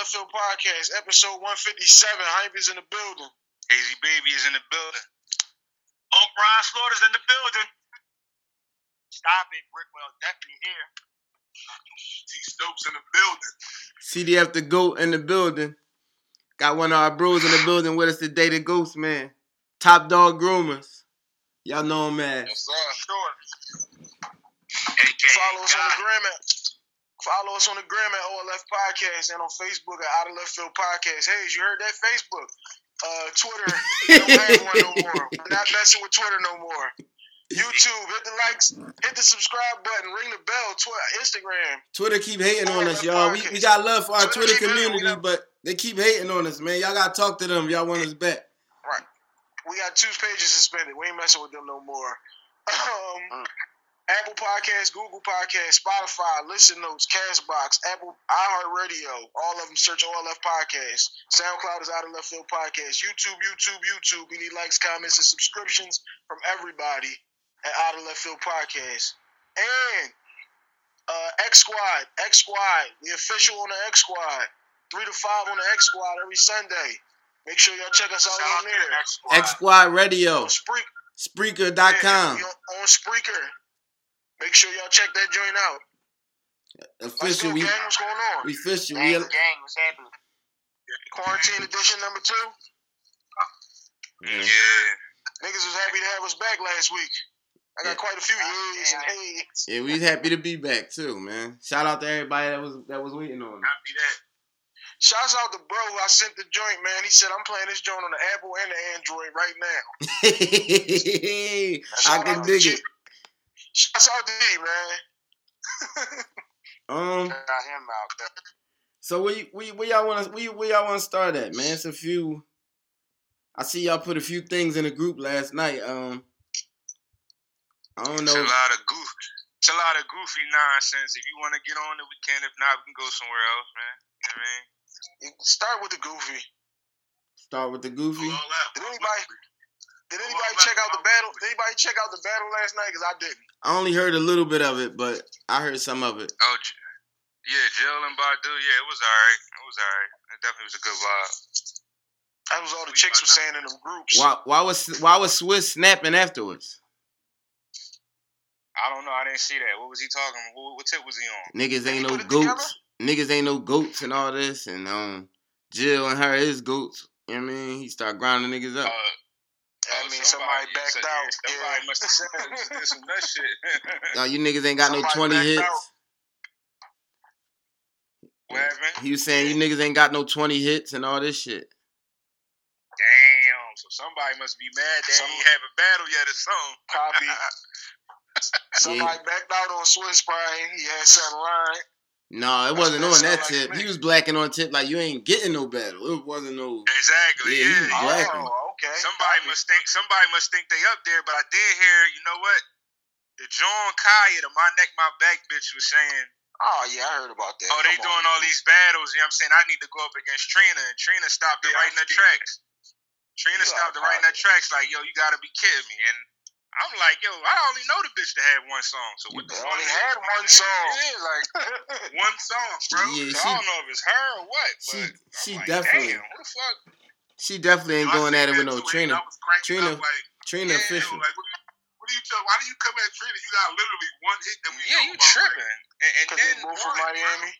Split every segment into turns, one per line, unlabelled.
Left Field Podcast, episode 157. Hype is in the building.
Hazy Baby is in the building. Oh, Brian Slaughter's in the building. Stop it, Brickwell definitely here.
T Stokes in the building.
CDF the GOAT in the building. Got one of our bros in the building with us today, the Ghost Man. Top Dog Groomers. Y'all know him, man.
Yes, sir. Sure.
Follow us on the gram at follow us on the gram at OLF Podcast and on Facebook at Out of Left Field Podcast. Hey, you heard that Facebook? Uh, Twitter, we don't have one no more. We're not messing with Twitter no more. YouTube, hit the likes, hit the subscribe button, ring the bell. Twitter, Instagram.
Twitter keep hating on us, y'all. We, we got love for our Twitter community, but they keep hating on us, man. Y'all gotta talk to them. Y'all want us back.
Right. We got two pages suspended. We ain't messing with them no more. Um, Apple Podcasts, Google Podcasts, Spotify, Listen Notes, Castbox, Apple, iHeartRadio, all of them search OLF Podcasts. SoundCloud is Out of Left Field Podcast. YouTube, YouTube, YouTube. We need likes, comments, and subscriptions from everybody at Out of Left Field Podcast. And uh, X Squad, X Squad, the official on the X Squad. Three to five on the X Squad every Sunday. Make sure y'all check us out
Shout
on there.
the X Squad.
Radio,
On Spreak,
Spreaker.com.
yeah, on, on Spreaker. Make sure y'all check that joint out. Let's
Official, we,
gang. What's going on?
we official.
Gang,
We,
gang, what's happening?
Quarantine edition number two.
Yeah.
Niggas was happy to have us back last week. I got
Yeah.
quite a few oh, yeas and hays.
yeah, we happy to be back too, man. Shout out to everybody that was that was waiting on us.
Happy that.
Shouts out to bro. I sent the joint, man. He said I'm playing this joint on the Apple and the Android right now.
I can dig
to
it.
G. Shouts out to D, man.
Um,
Got him out there.
so we you, where, you- where y'all want to where, where y'all want to start at, man? It's a few. I see y'all put a few things in the group last night. Um, I don't know.
It's a lot of goof. It's a lot of goofy nonsense. If you want to get on it, we can. If not, we can go somewhere else, man. You know what I mean?
Start with the goofy.
Start with the goofy.
Did anybody did anybody check out the battle? Did anybody check out the battle last night? Cause I didn't.
I only heard a little bit of it, but I heard some of it.
Oh, yeah, Jill and Badu. Yeah, it was alright. It was alright. It definitely was a good vibe.
That was all the chicks were saying in them groups.
Why why was why was Swizz snapping afterwards?
I don't know. I didn't see that. What was he talking? What, what tip was he on?
Niggas ain't no
put it together?
goats. Niggas ain't no goats and all this, and um, Jill and her is goats. You know what I mean? He start grinding niggas
Uh,
up.
I
oh,
mean, somebody, backed out.
yeah, Somebody
Yeah.
must have said did some nut shit.
Yo, you niggas ain't got no twenty hits.
out.
what happened?
He was saying you niggas ain't got no twenty hits and all this shit.
Damn. So somebody must be mad they
Some-
ain't have a battle yet or something.
Copy. Somebody backed out on Swiss Prime. He had something line.
No, it wasn't
what
on
it
that
sound like
tip. he was blacking on tip like you ain't getting no battle. It wasn't no.
Exactly.
Yeah, he was
yeah.
black.
Oh, okay.
Somebody
Copy.
must think. Somebody must think they up there. But I did hear. You know what? The John Khia, the my neck, my back bitch was saying,
Oh yeah, I heard about that.
"Oh, they
Come
doing
on.
all these battles." You know what I'm saying? I need to go up against Trina, and Trina stopped it
Yeah,
right in
I
the tracks. Trina
You
stopped it right in the tracks. Like, yo, you gotta be kidding me. And I'm like, yo, I only know the bitch that had one song. So what the fuck?
only had
it?
one song.
Yeah, like one song, bro.
Yeah,
so
she-
I don't know if it's her or what. But
She she
like,
definitely
Damn, what the fuck?
She definitely ain't going at it with no Trina.
I was cranking
Trina-
up like,
Trina
Yeah,
official.
like, what do you, what do you tell? Why do you come at Trina? You got literally one hit that we
Yeah, you
about,
tripping. And, and then
they both from Miami.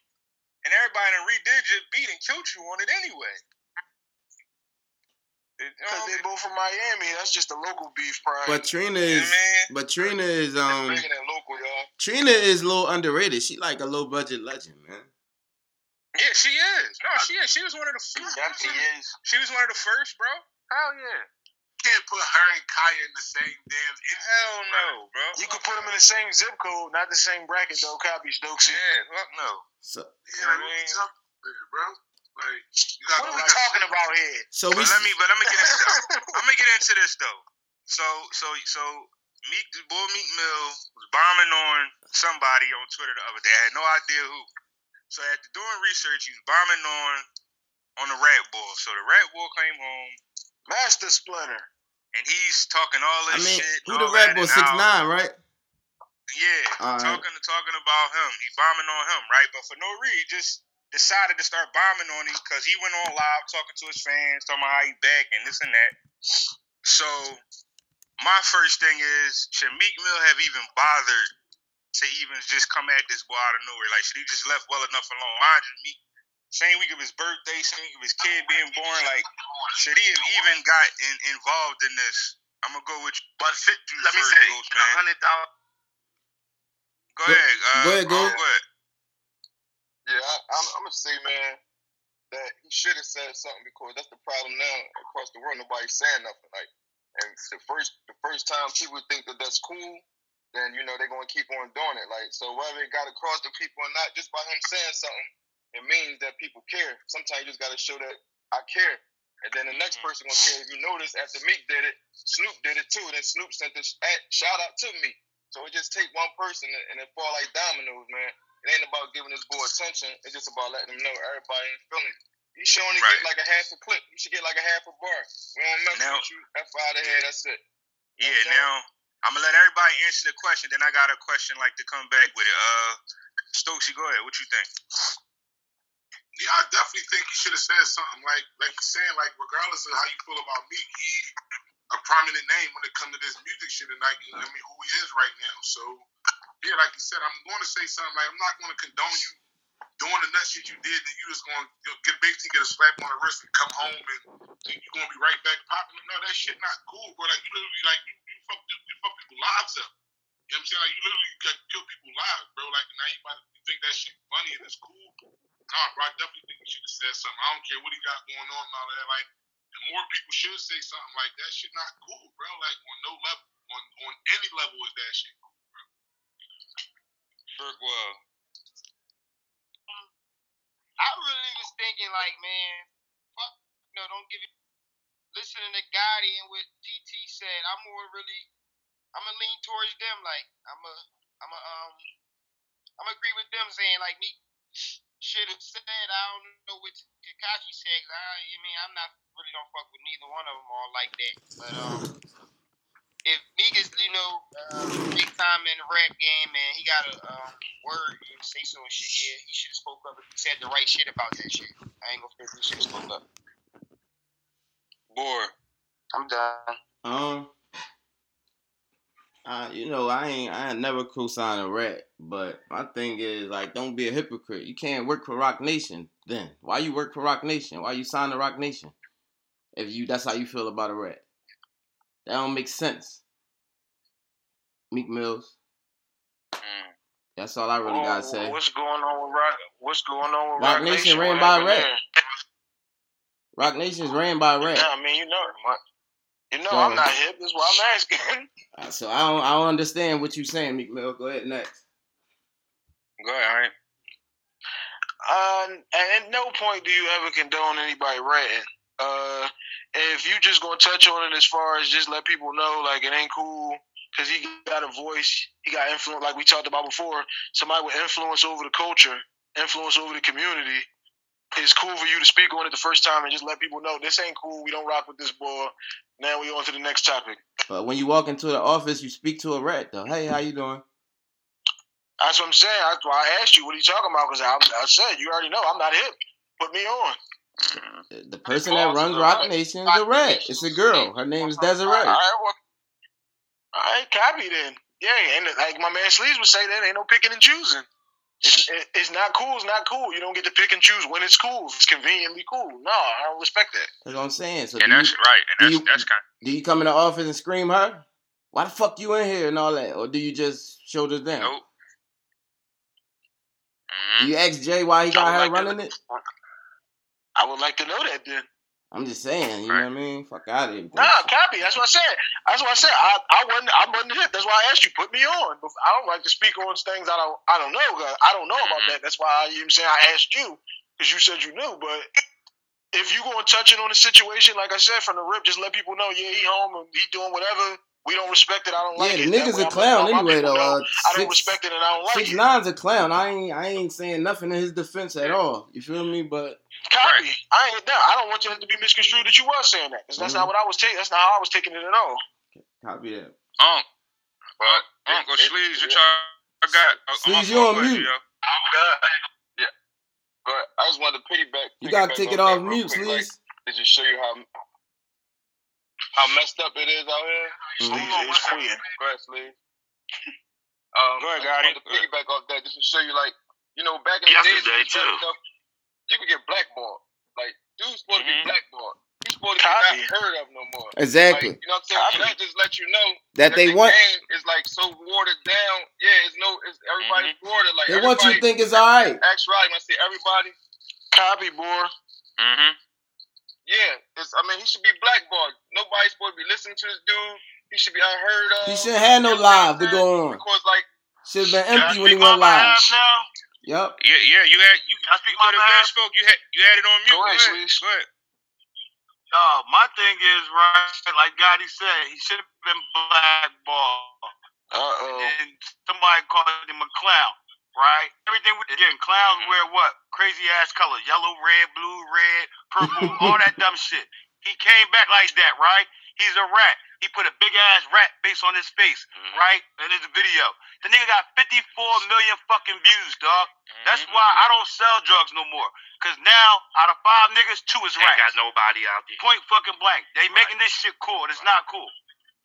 and everybody that redid your beat and killed you on it anyway.
Cause
um,
they both from Miami. That's just a local beef, pride.
But Trina is
man.
but Trina is um
local, y'all.
Trina is a little underrated. She like a low budget legend, man.
Yeah, she is. No, she is. She was one of the
She
first.
definitely is.
She was one of the first, bro. Hell yeah.
can't put her and Khia in the same damn.
Hell no, bro.
You could put them in the same zip code, not the same bracket though. Copy Stokesy.
Yeah, fuck no.
So
You know what I mean? Something, bro. Like
What are we talking about here?
so
But
we
let me, but let me get into. I'm gonna get into this though. So, so, so, Meek, the boy Meek Mill was bombing on somebody on Twitter the other day. I had no idea who. So after doing research, he was bombing on on the Rat Bull. So the Rat Bull came home
Master Splinter.
and he's talking all
I mean
shit.
who the rat
that,
Bull Six nine, right?
Yeah,
All right.
talking talking about him. He bombing on him, right? But for no reason, just decided to start bombing on him because he went on live talking to his fans, talking about how he back and this and that. So my first thing is, should Meek Mill have even bothered to even just come at this boy out of nowhere? Like, should he just left well enough alone? Mind you, me, same week of his birthday, same week of his kid being born, like, should he have even got in, involved in this? I'm gonna go with you.
But fit, let me say,
Ghost,
a
man.
hundred thousand.
Go
Go-
ahead. Uh,
go ahead, go.
go ahead.
Yeah, I, I'm, I'm gonna say, man, that he should have said something because that's the problem now across the world. Nobody's saying nothing. Like, and the first, the first time people think that that's cool, then you know they're gonna keep on doing it. Like, so whether it got across to people or not, just by him saying something, it means that people care. Sometimes you just gotta show that I care. And then the next mm-hmm. person gonna care. If you notice, after Meek did it, Snoop did it too. Then Snoop sent this at- shout out to me. So it just take one person and- it fall like dominoes, man. It ain't about giving this boy attention. It's just about letting him know everybody ain't feeling it. You should only
Right.
get like a half a clip. You should get like a half a bar. We don't mess
Now-
with you. F out of here. That's it. You
Yeah, now I'm gonna let everybody answer the question. Then I got a question like to come back with it. Uh, Stokesy, go ahead. What you think?
Yeah, I definitely think he should have said something like like he's saying, like regardless of how you feel about me, he a prominent name when it comes to this music shit and like I mean who he is right now. So yeah, like you said, I'm going to say something like I'm not going to condone you doing the nut shit you did, and you just to get basically get a slap on the wrist and come home and you're to be right back popping. No, that shit not cool, bro. Like you literally like you, you fuck you, you fuck people lives up. You know what I'm saying? Like you literally got kill people lives, bro. Like now you about to you think that shit funny and it's cool. Nah, bro, I definitely think he should have said something. I don't care what he got going on and all that. Like, and more people should say something like that. Shit not cool, bro. Like on no level, on on any level is that shit cool.
Bergwell.
I really was thinking like, man, fuck, no, don't give it. Listening to Gotti and what TT said, I'm more really, I'm gonna lean towards them. Like, I'm a, I'm a, um, I'm agree with them saying like me should have said. I don't know what Tekashi said. 'cause I, I mean, I'm not really don't fuck with neither one of them all like that. But um, if Meek is, you know, uh, big time in the rap game and he got a um, word and say so and shit, yeah, he should have spoke up if he said the right shit about that shit. I ain't gonna say he should have spoke up.
Boy.
I'm done.
Um, uh, you know, I ain't, I ain't never co-signed a rat, but my thing is like, don't be a hypocrite. You can't work for Roc Nation. Then why you work for Roc Nation? Why you sign to Roc Nation? If you, that's how you feel about a rat. That don't make sense. Meek Mills.
Mm.
That's all I really gotta say.
What's going on with Rock? What's going on with
Rock
Rock,
Nation
Nation?
ran by
there?
Roc Nation's ran by rat.
Yeah, I mean, you know? You know,
So-
I'm not hip. That's why I'm asking.
Uh, So I don't, I don't understand what you're saying, Meek Mill. Go ahead next.
Go ahead. All right.
Uh, and at no point do you ever condone anybody ratting. Uh, if you just gonna touch on it as far as just let people know, like it ain't cool because he got a voice, he got influence, like we talked about before. Somebody with influence over the culture, influence over the community. It's cool for you to speak on it the first time and just let people know this ain't cool. We don't rock with this boy. Now we on to the next topic.
But when you walk into the office, you speak to a rat though. Hey, how you doing?
That's what I'm saying. Why I asked you, what are you talking about? Because I, I said, you already know I'm not hip. Put me on.
The- The person that runs Roc Nation is a rat. It's a girl. Her name is Desiree.
All right, well, all right, copy then. Yeah, and like my man Sleeves would say, that ain't no picking and choosing. It's, it's not cool. It's not cool. You don't get to pick and choose when it's cool. It's conveniently cool. No, I don't respect that.
That's what I'm saying. So
And
do you,
that's right. And
do
that's
you-
that's kind.
do you come in the office and scream her? Why the fuck you in here and all that? Or do you just shoulder down?
Nope.
Do
Mhm.
you ask Jay why he got her
like to-
running it?
I would like to know that then.
I'm just saying, you know what I mean? Fuck out of here. with
Nah,
that
copy. That's what I said. That's what I said. I, I wasn't I wasn't hip. That's why I asked you. Put me on. I don't like to speak on things I don't I don't know. 'cause I don't know about
Mhm.
that. That's why I, you know I'm saying I asked you because you said you knew. But if you going to touch it on the situation, like I said from the rip, just let people know. Yeah, he home and he doing whatever. We don't respect it. I don't like
Yeah,
it.
the nigga's
way
a
I'm
clown
letting
anyway though.
know
Uh,
I don't respect it and I don't like
six
it.
nine's a clown. I ain't I ain't saying nothing in his defense at all. You feel me? But
Copy. I ain't down. I don't want you to be misconstrued that you was saying that because that's
Mhm.
not what I was taking. That's not how I was taking it at all.
copy that.
Um, but go sleeves. What y'all I got?
Sleeves, you on
Go ahead,
mute.
yo.
Uh, yeah. But I just wanted to piggyback.
You gotta take it
off
off mute,
quick, like,
please.
to just show you how how messed up it is out here.
Mhm.
Sleeves is queen.
Go ahead, Sleeve. Um,
Go ahead,
I just wanted
Gotti.
to piggyback off that just to show you, like, you know, back in the days,
Yesterday,
when
too.
stuff, you could get blackballed. Like, dude's supposed to
Mhm.
be blackballed. He's supposed to be not heard of no more.
Exactly.
Like, you know what I'm saying?
Copy.
So that just let you know
That they
the
want
game is like so watered down. Yeah, it's no, it's everybody's watered. Like
they want you to think it's alright.
Ask right when I say everybody.
Copy, boy.
Mm-hmm.
Yeah, it's. I mean, he should be blackballed. Nobody's supposed to be listening to this dude. He should be unheard of.
He shouldn't have no
You know what I'm
live to go on.
Because like,
Should have been empty when he
speak on
went live.
now?
Yep.
Yeah, yeah. You had you.
Can I speak
you
my
could have spoke. You had you had it on mute.
Go ahead,
Go
Sleeves.
Go ahead.
Uh, my thing is right, like Gotti said, he should have been blackballed.
Uh oh.
And somebody called him a clown, right? Everything we again, clowns wear what? Crazy ass colors, yellow, red, blue, red, purple, all that dumb shit. He came back like that, right? He's a rat. He put a big ass rat face on his face,
Mhm.
right? In his video. The nigga got 54 million fucking views, dog. That's
Mhm.
why I don't sell drugs no more. Cause now, out of five niggas, two is Ain't got nobody out there. Point fucking blank. They making this shit cool. It's not cool.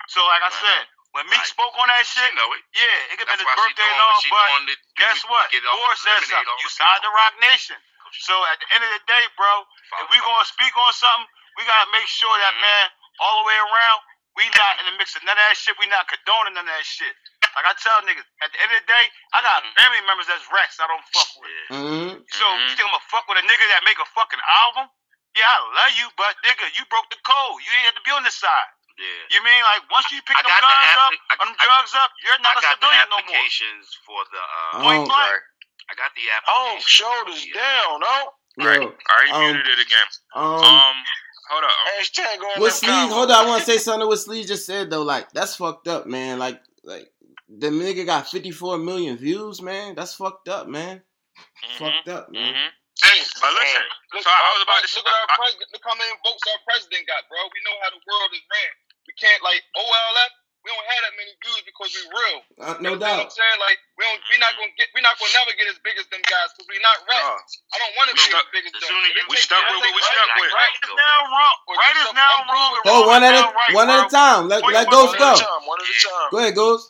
So like I
Right.
said, when Meek
Right.
spoke on that shit,
know it.
yeah, it could have
That's
been his birthday and all, but guess what? Boris said something. You signed the Roc Nation. So at the end of the day, bro, if we gonna speak on something, we gotta make sure that
Mhm.
man, all the way around, we not in the mix of none of that shit. We not condoning none of that shit. Like I tell niggas, at the end of the day, I got
Mhm.
family members that's rats I don't fuck with.
Yeah.
Mm-hmm.
So
Mhm.
you think I'm gonna fuck with a nigga that make a fucking album? Yeah, I love you, but nigga, you broke the code. You didn't have to be on this side.
Yeah.
You mean like once you pick
I
them
got the
guns up,
appli- I-
or them
I-
drugs up, you're not a
got the
civilian no more.
applications for the. Uh,
Point
Oh.
blank.
Right. I got the app.
Oh,
application.
shoulders down. Oh.
Right.
Yo,
I already
um,
muted it again.
um,
Um, hold up.
Hashtag on
what
them
Sleeve? Hold on, I want to say something. What Sleeve just said though, like that's fucked up, man. Like, like the nigga got 54 million views, man. That's fucked up, man.
Mhm.
Fucked up, man.
Mhm.
hey,
But listen,
look,
so I
our
was about to
pres-
say.
look at our
I-
president. Look how many votes our president got, bro. We know how the world is ran. We can't like OLF. We don't have that many views because we real.
Uh,
You
no
know what
doubt.
I'm saying? Like we don't, we not gonna get, we not gonna never get as big as them guys because we not rap.
Uh,
I don't want to be
stuck-
as big as
as
them.
soon as
we
take-
stuck
it
with what we
right,
stuck
like,
with.
Right,
Right is now wrong. Right is now
I'm
wrong.
cool
and
Oh,
wrong
one
is
at
now
a
right,
one
bro.
at a time. Let let
one
Ghost
One
go.
at a time. One at a time.
Go ahead, Ghost.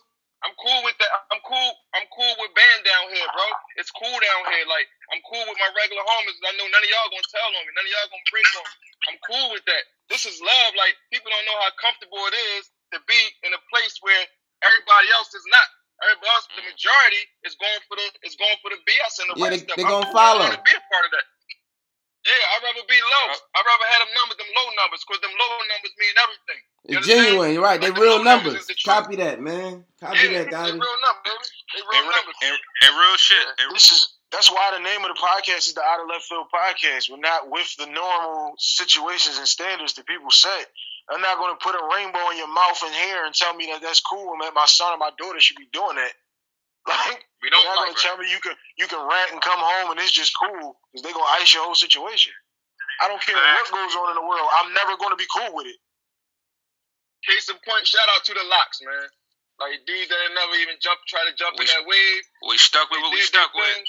I'm cool with that. I'm cool. I'm cool with band down here, bro. It's cool down here. Like I'm cool with my regular homies. I know none of y'all gonna tell on me. None of y'all gonna bring on me. I'm cool with that. This is love. Like people don't know how comfortable it is to be in a place where everybody else is not. Everybody else, the mm. majority is going for the is going for the BS and the
Yeah,
right
they-
stuff.
they
I'm
gonna
cool.
follow.
I want to be a part of that. Yeah, I'd rather be low. Uh, I'd rather have them numbers, them low numbers, because them low numbers mean everything. You
It's
understand?
genuine, right? They
Like
real
numbers
numbers.
the.
Copy that, man. Copy
Yeah,
that,
they
guys.
real numbers, baby. They real
and,
numbers.
and, and real shit. And,
This is that's why the name of the podcast is the Out of Left Field Podcast. We're not with the normal situations and standards that people set. I'm not going to put a rainbow in your mouth and hair and tell me that that's cool and that my son or my daughter should be doing that. Like
We
you're
don't
not
like
going to tell me you can you can rant and come home and it's just cool because they're going to ice your whole situation. I don't care what goes on in the world. I'm never going to be cool with it.
Case in point, shout out to the LOX, man. Like dudes that never even jump, try to jump
We-
in that wave.
we stuck with what we stuck with.
thing.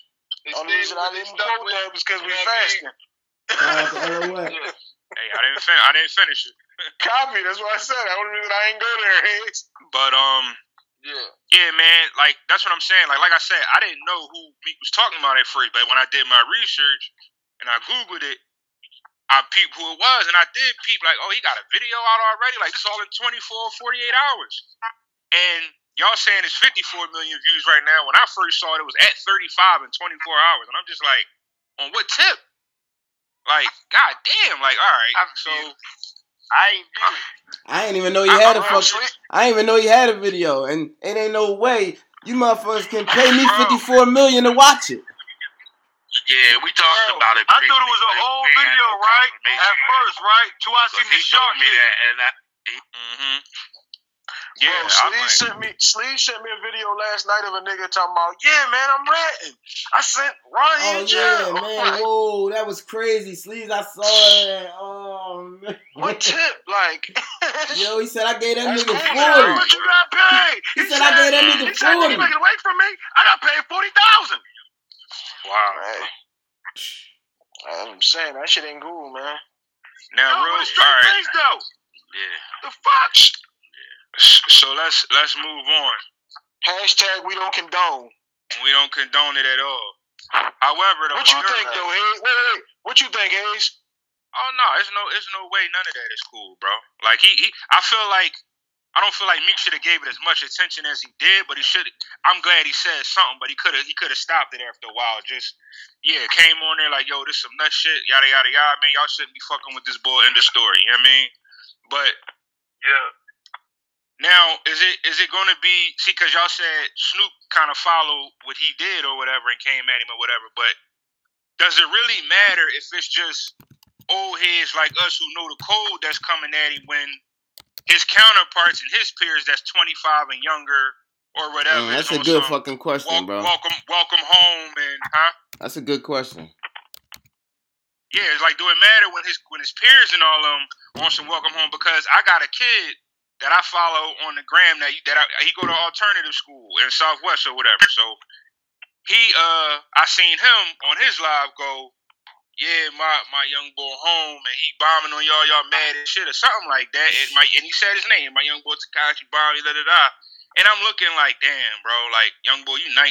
They
The only reason I didn't
stuck
quote that was because we
know what I mean?
fasting.
Shout out to LOX.
Yeah.
Hey, I didn't. Fin- I didn't finish it.
Copy. That's what I said. The only reason I ain't go there is
But um,
Yeah.
yeah, man. Like that's what I'm saying. Like, like I said, I didn't know who Meek was talking about at first, but when I did my research and I googled it, I peeped who it was, and I did peep like, oh, he got a video out already. Like this all in 24, 48 hours, and y'all saying it's 54 million views right now. When I first saw it, it was at 35 in 24 hours, and I'm just like, on what tip? Like, god damn! Like, all right, so.
Viewed. I ain't viewed.
I ain't even know you
I-
had a
I'm
fuck. I didn't even know he had a video, and it ain't no way you motherfuckers can pay me 54 million to watch it.
Yeah, we talked
Bro,
about it.
I thought it was an
but
old
we
video, right? At first, right? Till I
But
seen
he
the shark
me that, and I,
Mm-hmm.
Bro,
Yeah, um, I'm
Sleeve
like,
sent me Sleeve sent me a video last night of a nigga talking about, yeah, man, I'm ratting. I sent Ronnie
Oh
in jail.
yeah, man! Whoa, that was crazy, sleeves. I saw that. Oh man.
What tip? Like,
Yo, he said I gave that nigga
cool,
40.
much you got paid?
He said I gave that nigga
He said, "Can
40.
you make it away from me? I got paid forty thousand.
wow.
man, I'm saying that shit ain't cool, man.
Now,
No,
real
with a straight
all right.
face though.
Yeah.
The fuck?
S- So let's let's move on.
Hashtag we don't condone.
We don't condone it at all. However, the
What you think though, Hayes? Wait, wait, wait. What you think, Hayes?
Oh no, it's no, it's no way none of that is cool, bro. Like he, he I feel like I don't feel like Meek should have gave it as much attention as he did, but he should. I'm glad he said something, but he could have he could have stopped it after a while. Just yeah, came on there like yo, this some nut shit, yada yada yada. Man, y'all shouldn't be fucking with this boy. End of story. You know what I mean? But
Yeah.
Now is it is it going to be see? Because y'all said Snoop kind of followed what he did or whatever and came at him or whatever, but does it really matter if it's just old heads like us who know the code that's coming at him when his counterparts and his peers that's 25 and younger or whatever.
Mm, that's a good fucking question,
wel-
bro.
Welcome, welcome home, and huh?
That's a good question.
Yeah, it's like, do it matter when his when his peers and all of them want some welcome home? Because I got a kid that I follow on the gram that that I, he go to alternative school in Southwest or whatever. So he uh I seen him on his live go, yeah, my my young boy home and he bombing on y'all, y'all mad and shit or something like that. And my and he said his name, my young boy Tekashi bombing, da da da. And I'm looking like, damn, bro, like young boy, you 19.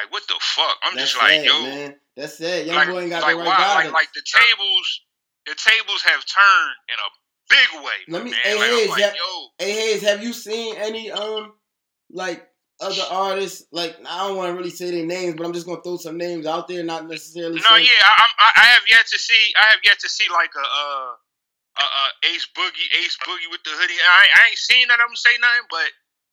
Like what the fuck? I'm
That's
just like,
sad,
yo,
man. That's it. Young
like,
boy ain't got
like
the right
why? Like, like the tables, the tables have turned in a big way.
Let me-
man.
hey,
like,
Hayes,
like,
that-
yo,
Hey Hayes, have you seen any um like other artists? Like I don't want to really say their names, but I'm just gonna throw some names out there, not necessarily.
no,
say-
yeah, I, I'm, I, I have yet to see, I have yet to see like a, uh, a, a Ace Boogie, Ace Boogie with the hoodie. I, I ain't seen of them say nothing, but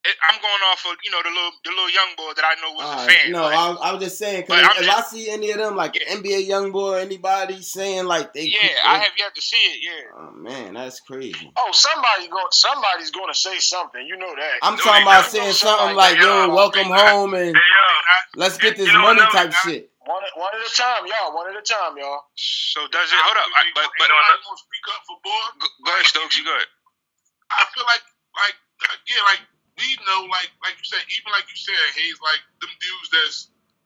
it, I'm going off of you know the little, the little young boy that I know was a
All right.
fan.
No,
like,
I, I was just saying because if
just-
I see any of them, like
Yeah.
NBA young boy, anybody saying like they,
yeah,
they-
I have yet to see it. Yeah.
Oh man, that's crazy.
Oh, somebody going somebody's going to say something. You know that.
I'm
No,
talking about saying something like,
yeah,
"Yo, welcome
they not.
home and
Hey, yo.
let's get this
you don't
money"
know,
type
man.
shit.
One, at- one at a time, y'all. One at a time, y'all.
So does it? Hold up, I, but but
Anybody want to speak up for boy?
go, go ahead, Stokes. You good?
I feel like, like, yeah, like we know, like, like you said, even like you said, Hayes, like them dudes that's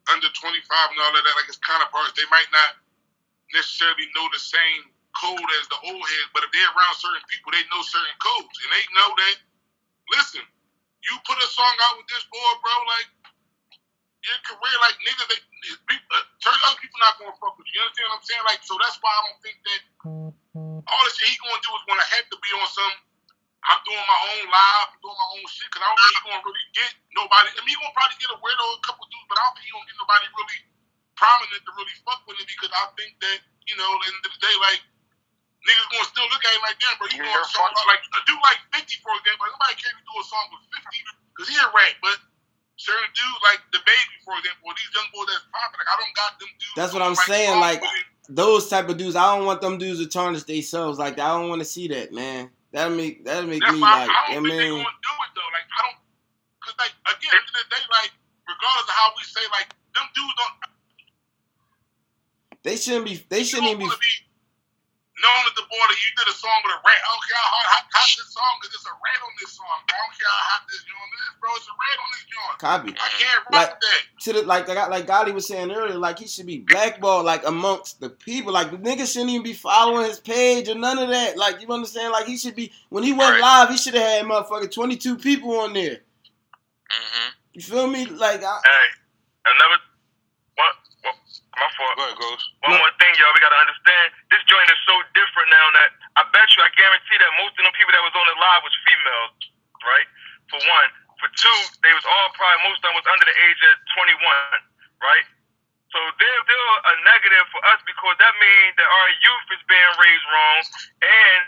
under 25 and all of that, like his counterparts, they might not necessarily know the same code as the old heads, but if they're around certain people, they know certain codes, and they know that. Listen, you put a song out with this boy, bro, like your career, like niggas, they, people, uh, other people not gonna fuck with you. You understand what I'm saying? Like, so that's why I don't think that all the shit he gonna do is gonna have to be on some. I'm doing my own live, I'm doing my own shit, cause I don't think he gonna really get nobody. I mean, he gonna probably get a weirdo, a couple dudes, but I don't think he gonna get nobody really prominent to really fuck with him because I think that you know, at the end of the day, like niggas gonna still look at him like, damn, bro, you
Yeah,
doing a song
fuck.
like a dude like 50 for example. like, nobody care if you do a song with 50 because he a rap, but certain dudes like the baby, for example, or these young boys that's popping, like I don't got them dudes.
That's what I'm
doing,
saying, like. Those type of dudes, I don't want them dudes to tarnish themselves like. I don't want to see that, man. That'll make that'll make
That's
me
why
like,
I
I
don't think they're
mean,
gonna do it though. Like I don't, cause like again, at the end of the day, like regardless of how we say, like them dudes don't.
they shouldn't be. They shouldn't even be.
be known as the that you did a song with a rat. I don't care how hot, hot this song is. There's a rat on this song. I don't care how hot this joint is, bro. It's a rat on this joint.
Copy
I can't rock
Like-
that.
to the like I got like Gotti was saying earlier, like he should be blackballed like amongst the people. Like the nigga shouldn't even be following his page or none of that. Like you understand? Like he should be when he went
Right.
live, he should have had motherfucking twenty two people on there.
Mm-hmm.
You feel me? Like I,
Hey, another my fault.
Go ahead, Ghost.
One more thing, y'all. We gotta understand. This joint is so different now that I bet you, I guarantee that most of them people that was on the live was females, right? For one. For two, they was all probably most of them was under the age of 21, right? So they're still a negative for us because that means that our youth is being raised wrong, and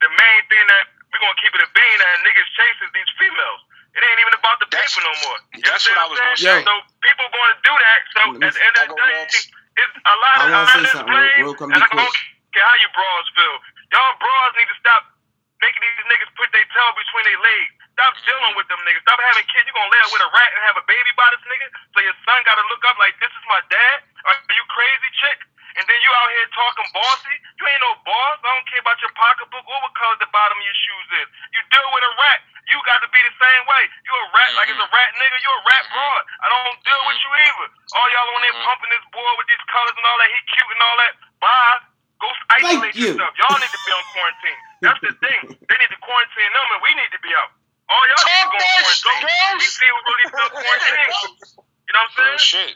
the main thing that we're gonna keep it a bean that niggas chases these females. It ain't even about the
That's-
paper no more. You
that's what I was
understand
gonna
what I'm saying?
say.
So people going to do that. So
me-
at the end of the day, it's a lot
I
of
wanna say something real-
blame,
real quick,
and I don't care how you bras feel. Y'all bras need to stop making these niggas put their tail between their legs. Stop dealing with them niggas. Stop having kids. You gonna lay up with a rat and have a baby by this nigga? So your son gotta look up like this is my dad? Are you crazy chick? And then you out here talking bossy? You ain't no boss. I don't care about your pocketbook or what color the bottom of your shoes is. You deal with a rat. You got to be the same way. You a rat, like it's a mm-hmm. rat nigga. You a rat mm-hmm. broad. I don't deal with you mm-hmm. either. All y'all on there
Mhm.
pumping this boy with these colors and all that. He cute and all that. Bye. Go isolate
you.
yourself. Y'all need to be on quarantine. That's the thing. They need to quarantine them, and we need to be out. All y'all need to
Talk
go on quarantine.
shit,
We see who really feel quarantine. You know what I'm
Real
saying?
shit.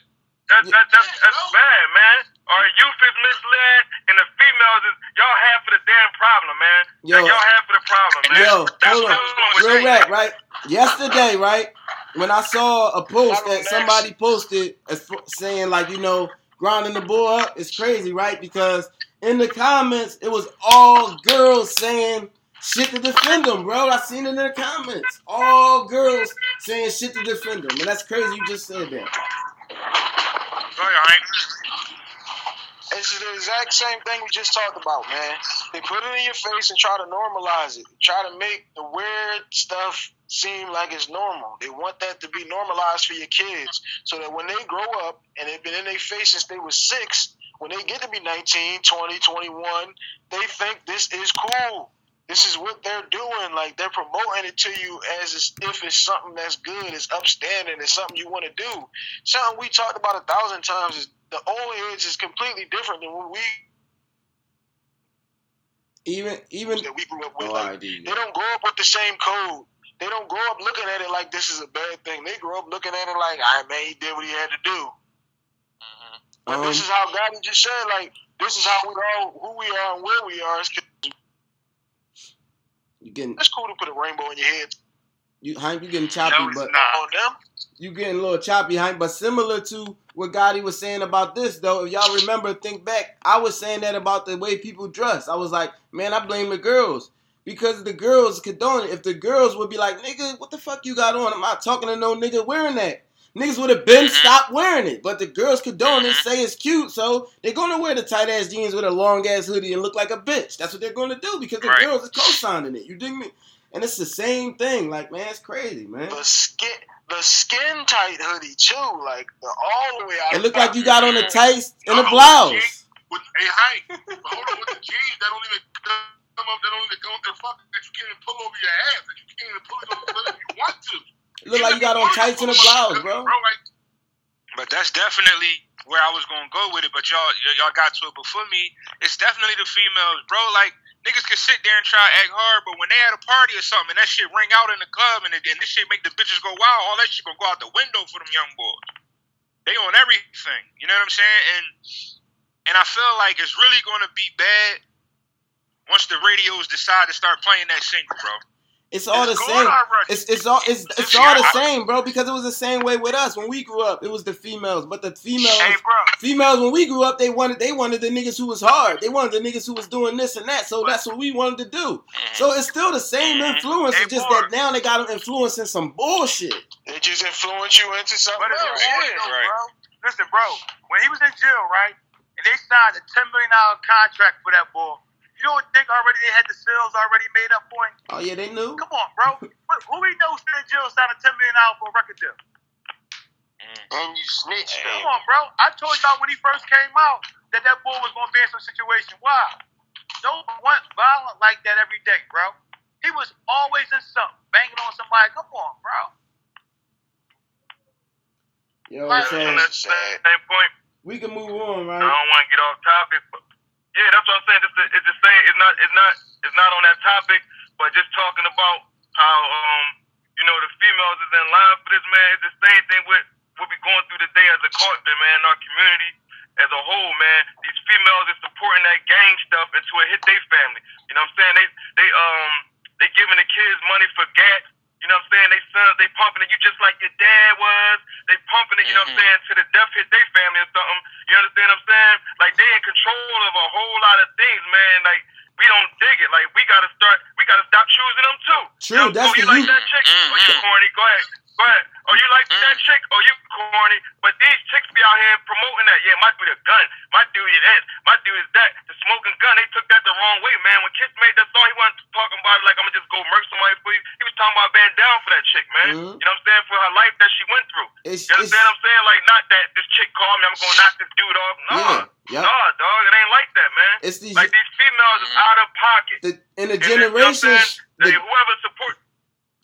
That, that, that's, that's oh. bad, man. Our youth is misled, and the females is y'all half of the damn problem, man.
Yo.
Like, y'all half of the problem, man.
Yo,
That's
hold on.
I was going with
Real
that.
rap, right? Yesterday, right? When I saw a post that somebody posted as f- saying like, you know, grinding the boy up is crazy, right? Because in the comments, it was all girls saying shit to defend them, bro. I seen it in the comments. All girls saying shit to defend them, and that's crazy. You just said that.
Go ahead,
It's the exact same thing we just talked about, man. They put it in your face and try to normalize it. Try to make the weird stuff seem like it's normal. They want that to be normalized for your kids so that when they grow up and they've been in their face since they were six, when they get to be 19, 20, 21, they think this is cool. This is what they're doing. Like they're promoting it to you as if it's something that's good, it's upstanding, it's something you want to do. Something we talked about a thousand times is the old age is completely different than what we
Even even
that we grew up with.
oh,
Like,
I did.
they don't grow up with the same code. They don't grow up looking at it like this is a bad thing. They grow up looking at it like, "I man, he did what he had to do." But
Um,
this is how God just said, like, this is how we are, who we are, and where we are. It's,
you getting
it's cool to put a rainbow in your head
you Hank, you getting choppy,
No,
but
not.
on them.
you getting a little choppy, Hank. But similar to what Gotti was saying about this, though, if y'all remember, think back, I was saying that about the way people dress. I was like, man, I blame the girls. Because the girls condone it. If the girls would be like, nigga, what the fuck you got on? I'm not talking to no nigga wearing that. Niggas would have been
Mhm.
stopped wearing it. But the girls condone it, say it's cute, so they're gonna wear the tight ass jeans with a long ass hoodie and look like a bitch. That's what they're gonna do because the
Right.
girls are co-signing it. You dig me? And it's the same thing. Like, man, it's crazy, man.
The skin, the skin tight hoodie too, like the, all the way out.
It looked like you got on a tights and a blouse.
With, hey, Hank, hold on with the jeans that don't even come up, that don't even go into the fucking, that you can't even pull over your ass, that you can't even pull it over if you want to.
It looked like you got on tights and a blouse, bro.
Bro, like,
But that's definitely where I was gonna go with it. But y'all y'all got to it before me. It's definitely the females, bro. Like niggas can sit there and try to act hard, but when they at a party or something, and that shit ring out in the club, and, it, and this shit make the bitches go wild, all that shit gonna go out the window for them young boys. They on everything, you know what I'm saying? And and I feel like it's really gonna be bad once the radios decide to start playing that single, bro.
It's all the same. It's it's all it's it's
See,
all the same, bro. Because it was the same way with us when we grew up. It was the females, but the females,
Hey,
females when we grew up, they wanted they wanted the niggas who was hard. They wanted the niggas who was doing this and that. So that's what we wanted to do. So it's still the same influence.
Hey,
It's just
boy.
that now they got them influencing some bullshit.
They just influence you into something
But it's
else.
important,
Yeah.
though,
Right.
bro. Listen, bro. When he was in jail, right, and they signed a ten million dollar contract for that boy, you don't think already they had the sales already made up for him?
Oh yeah, they knew.
Come on, bro. Who we know still in jail signed a ten million dollar for a record deal? Mm.
And you snitched
Come on, bro. I told y'all when he first came out that that boy was gonna be in some situation. Why? Don't want violent like that every day, bro. He was always in something, banging on somebody. Come on, bro.
Yo,
Like,
so
on that same, same point,
we can move on, right?
I don't want to get off topic, but yeah, that's what I'm saying. It's the, it's the same. It's not. It's not. It's not on that topic, but just talking about how um you know the females is in line for this man. It's the same thing with what we going through today as a culture, man. Our community as a whole, man. These females is supporting that gang stuff until it hit their family. You know what I'm saying? They they um they giving the kids money for gas. You know what I'm saying? They sons, they pumping it. You just like your dad was. They pumping it. You know what I'm saying? To the death hit their family or something. You understand what I'm saying? Like they in control of a whole lot of things, man. Like we don't dig it. Like we gotta start. We gotta stop choosing them too.
True,
You know,
that's
oh, you
the
like
youth.
that chick? Oh, you
Mhm.
corny? Go ahead. Ahead. Oh, you like that chick? Oh, you corny? But these chicks be out here promoting that. Yeah, my dude a gun. My dude is this. My dude is that. The smoking gun. They took that the wrong way, man. When Kiss made that song, he wasn't talking about it like I'm gonna just go murk somebody for you. He was talking about being down for that chick, man.
Mhm.
You know what I'm saying? For her life that she went through.
It's,
You
it's
understand what I'm saying? Like not that this chick called me, I'm gonna knock this dude off. No,
yeah, yeah.
no, dog. It ain't like that, man.
It's these
Like these females is out of pocket.
the in the
you know
generations.
saying?
The,
whoever support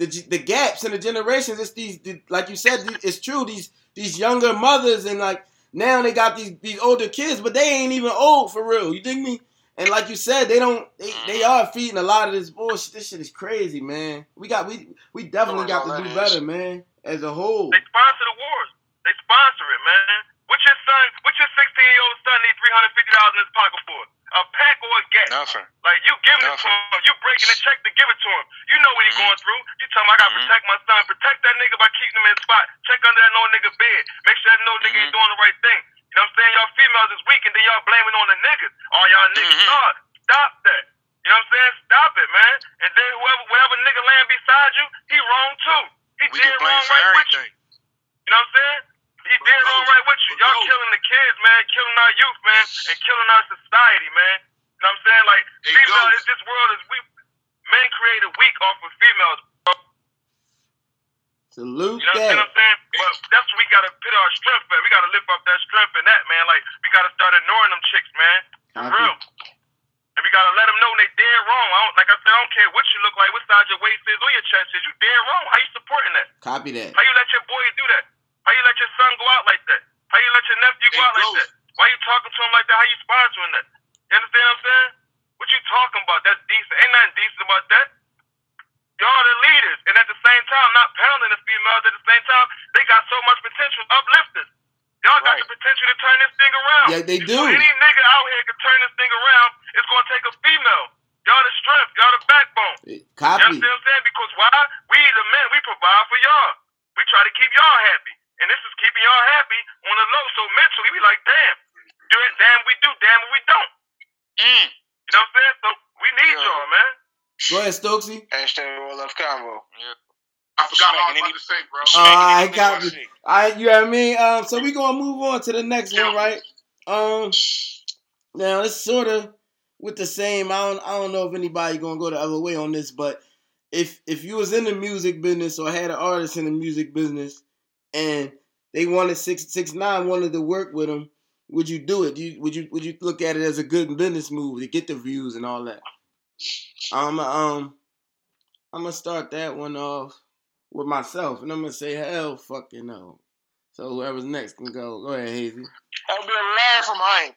the the gaps in the generations. It's these, the, like you said, it's true. These these younger mothers and like now they got these these older kids, but they ain't even old for real. You dig me? And like you said, they don't. They, they are feeding a lot of this bullshit. This shit is crazy, man. We got we we definitely got to do better, man. As a whole.
They sponsor the wars. They sponsor it, man. What your son? What your 16 year old son need 350 dollars in his pocket for? A pack or a gas?
Nothing.
Like you giving it to
Nothing.
him, you breaking the check to give it to him. You know what he
Mhm.
going through. You tell him I gotta
Mhm.
protect my son. Protect that nigga by keeping him in his spot. Check under that no nigga bed. Make sure that no nigga ain't
Mhm.
doing the right thing. You know what I'm saying? Y'all females is weak and then y'all blaming on the niggas. All y'all niggas
Mhm.
start. Stop that. You know what I'm saying? Stop it, man. And then whoever whatever nigga land beside you, he wrong too. He
We
did
get
wrong
for
right with you.
everything.
You know what I'm saying? He
But
did
bro,
wrong right with you. Y'all
bro.
killing the kids, man. Killing our youth, man. And killing our society, man. You know what I'm saying? Like,
Hey,
female,
Ghost.
is this world is we men created weak off of females. Bro.
Salute
You know what
that.
I'm saying? But that's what we gotta put our strength at. We gotta lift up that strength in that, man. Like, we gotta start ignoring them chicks, man. For
Copy.
real. And we gotta let them know they dead wrong. I don't, like I said, I don't care what you look like, what size your waist is or your chest is. You dead wrong. How you supporting that?
Copy that.
How you let your boys do that? How you let your son go out like that? How you let your nephew go
Hey,
out like that? Why you talking to him like that? How you sponsoring that? You understand what I'm saying? What you talking about? That's decent. Ain't nothing decent about that. Y'all the leaders, and at the same time, not pounding the females. At the same time, they got so much potential, uplifters. Y'all got the potential to turn this thing around.
Yeah, they do.
So any nigga out here can turn this thing around. It's gonna take a female. Y'all the strength. Y'all the backbone. Eh,
copy.
You understand what I'm saying? Because why? We the men, we provide for y'all. We try to keep y'all happy. And this is keeping y'all happy on the low. So mentally, we like, damn. Do it, damn we do, damn we don't.
Mm.
You know what I'm saying? So we need
Yeah.
y'all, man.
Go ahead, Stokesy.
Hashtag Roll Left Convo.
I forgot what I was
Smacking
about to say, bro.
Uh, I got you. All right, you know what I mean? Um, so we gonna move on to the next one, right? Um, now it's sort of with the same. I don't, I don't know if anybody gonna go the other way on this, but if if you was in the music business or had an artist in the music business and they wanted six six nine wanted to work with them, would you do it? Do you, would you would you look at it as a good business move to get the views and all that? Um, um, I'm gonna start that one off with myself, and I'm gonna say hell fucking no. So whoever's next can go. Go ahead, Hazy.
That'll be a line from Hank.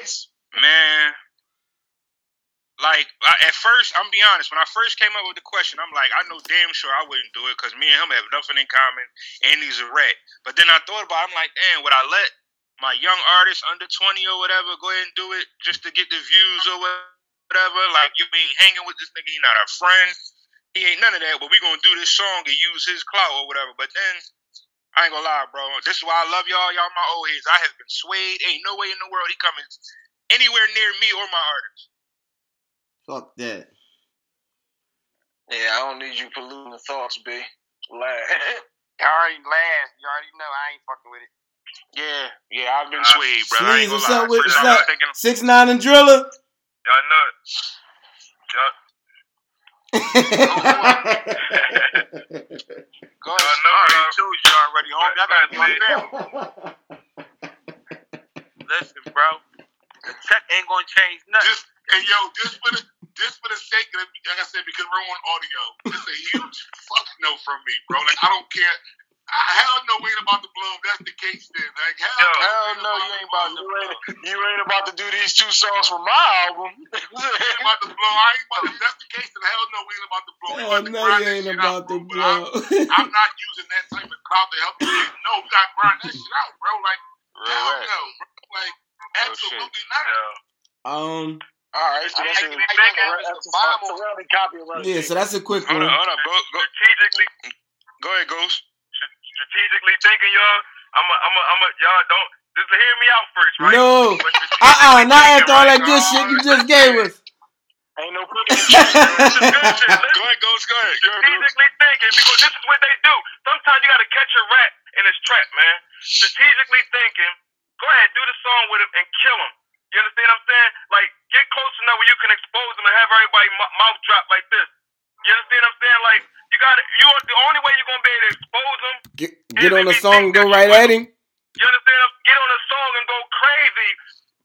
Eggs.
Man, like I, at first, I'm be honest. When I first came up with the question, I'm like, I know damn sure I wouldn't do it because me and him have nothing in common, and he's a rat. But then I thought about, it, I'm like, damn, would I let my young artist under 20 or whatever go ahead and do it just to get the views or whatever? Like you ain't hanging with this nigga, he not our friend. He ain't none of that. But we gonna do this song and use his clout or whatever. But then. I ain't gonna lie, bro. This is why I love y'all. Y'all my old heads. I have been swayed. Ain't no way in the world he coming anywhere near me or my artist.
Fuck that.
Yeah, I don't need you polluting the thoughts, B. Lie.
You already last. You already know I ain't fucking with it.
Yeah, yeah, I've been
Uh,
swayed, bro. I
Sleeves, what's
lie.
up with what's up? Six nine and driller.
Y'all know it. Y'all,
go
I
ahead.
know,
I already told you already, homie. I got my
Right,
family. Listen, bro. The check ain't gonna change nothing.
Just and yo, just for the just for the sake of it, like I said, because we're on audio, it's a huge fuck no from me, bro. Like I don't care. I, hell no, we ain't about to blow. If that's the case, then like hell,
Yo,
no,
hell no, you ain't about to
blow.
blow. You ain't about to do these two songs from my album.
We ain't about to blow. I ain't about to, if that's the case, then hell no, we ain't about to blow. We
Hell
about
no,
grind
you
that
ain't
shit
about
out,
to
bro, but I'm,
blow.
I'm not using that type of clout to help you. No, we gotta grind that shit out, bro. Like
Real
hell
rap.
no, bro. Like
Real
absolutely not.
yo.
um,
All right, so
I
that's
think
a,
we thinking
a copy of
yeah. So that's a quick
Hold
one.
up, hold up. Go, go,
Strategically,
go ahead, Ghost.
Strategically y'all. I'm a, I'm a, I'm a, y'all don't just hear me out first, right?
No.
But
Uh uh Not after all that good shit you just gave us.
Ain't no picking.
This is good shit. Listen.
Go ahead, Ghost. Go ahead. Go ahead,
strategically thinking because this is what they do. Sometimes you got to catch a rat in his trap, man. Strategically thinking, go ahead, do the song with him and kill him. You understand what I'm saying? Like, get close enough where you can expose him and have everybody m- mouth drop like this. You understand what I'm saying? Like, you got to, you are the only way you're going to be able to expose him,
Get, get on the song and go right at him.
you understand? Get on a song and go crazy.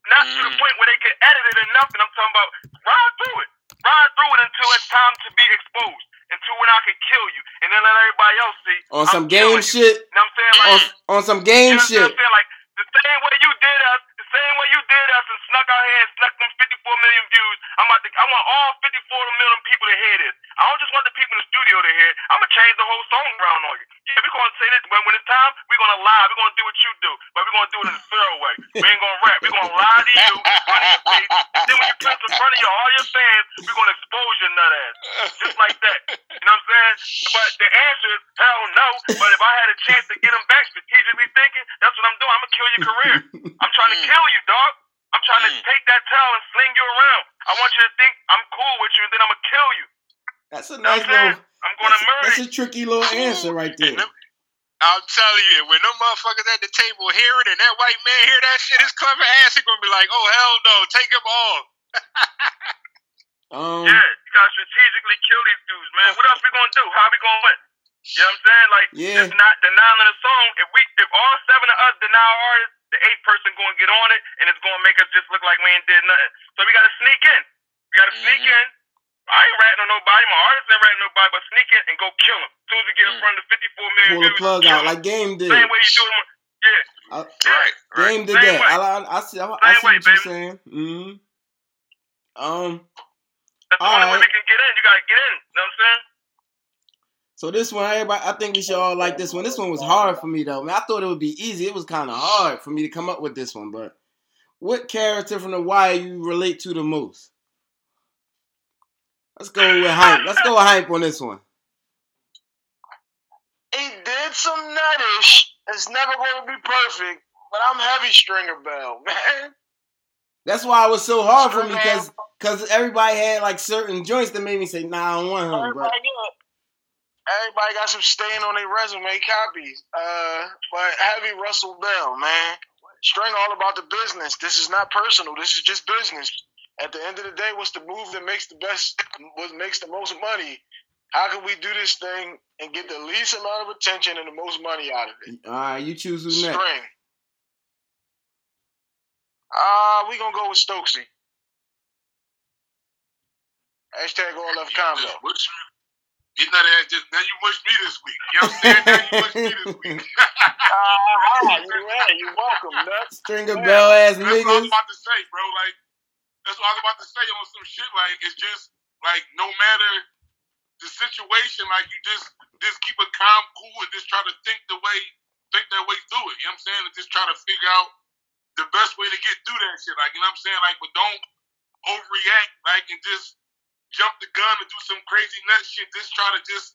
Not to the
Mhm.
point where they can edit it and nothing. I'm talking about ride through it. Ride through it until until it's time to be exposed, until when I can kill you, and then let everybody else see.
On
I'm
some game
killing you.
shit.
You know what I'm saying?
On,
Like,
on some
you
game
know what
shit.
I'm saying? Like the same way you did us, the same way you did and snuck out here and snuck them 54 million views. I'm about to, I want all 54 million people to hear this. I don't just want the people in the studio to hear. it. I'm gonna change the whole song around on you. Yeah, we're gonna say this when, when it's time. We're gonna lie. We're gonna do what you do, but we're gonna do it in a thorough way. We ain't gonna rap. We're gonna lie to you. Then when you come in front of your all your fans, we're gonna expose your nut ass, just like that. You know what I'm saying? But the answer is hell no. But if I had a chance to get him back, strategically thinking, that's what I'm doing. I'm gonna kill your career. I'm trying to kill you, dog. I'm trying to
Mm.
take that towel and sling you around. I want you to think I'm cool with you, and then I'm gonna kill you.
That's a
You know
nice
I'm
little.
I'm gonna murder
that's a tricky little answer right there.
I'm telling you, when them motherfuckers at the table hear it and that white man hear that shit, his clever ass, he gonna be like, oh hell no, take him off.
Um,
Yeah, you gotta strategically kill these dudes, man. What else we gonna do? How we gonna win? You know what I'm saying? Like,
Yeah.
just not denying the song. If we, if all seven of us deny artists, the eighth person gonna get on it, and it's gonna make us just look like we ain't did nothing. So we gotta sneak in. We gotta sneak
Mhm.
in. I ain't ratting on nobody. My artist ain't ratting on nobody, but sneak in and go kill them. As soon as we get in
Mm.
front of the 54 million
pull the
views,
plug out like Game did.
Same way you do them. Yeah.
I,
Right, right.
Game did
Same
that. I, I, I see. I, I see
way,
what you're
baby.
saying. Mm-hmm. Um.
That's the
All
only way we can get in. You gotta get in. You know what I'm saying?
So this one, everybody, I think we should all like this one. This one was hard for me though. Man, I thought it would be easy. It was kind of hard for me to come up with this one. But what character from The Wire you relate to the most? Let's go with hype. Let's go with hype on this one.
He did some nuttish. It's never going to be perfect, but I'm heavy Stringer Bell, man.
That's why it was so hard for me because because everybody had like certain joints that made me say, Nah, I don't want him. But
Everybody got, some stain on their resume copies. Uh, but heavy Russell Bell, man. String all about the business. This is not personal. This is just business. At the end of the day, what's the move that makes the best, what makes the most money? How can we do this thing and get the least amount of attention and the most money out of it?
all right, you choose who's
String.
next.
Ah, uh, we gonna go with Stokesy. Hashtag all left
You
combo.
just wish me- Get that ass just now you wish me this week. You know what I'm saying? Now you wish me this week.
You right. You're welcome, nuts.
Stringer Bell ass nigga.
That's what I was about to say, bro. Like, that's what I was about to say on some shit. Like, it's just like no matter the situation, like you just just keep a calm, cool, and just try to think the way think that way through it. You know what I'm saying? And just try to figure out the best way to get through that shit. Like, you know what I'm saying? Like, but don't overreact. Like, and just jump the gun and do some crazy nut shit. Just try to just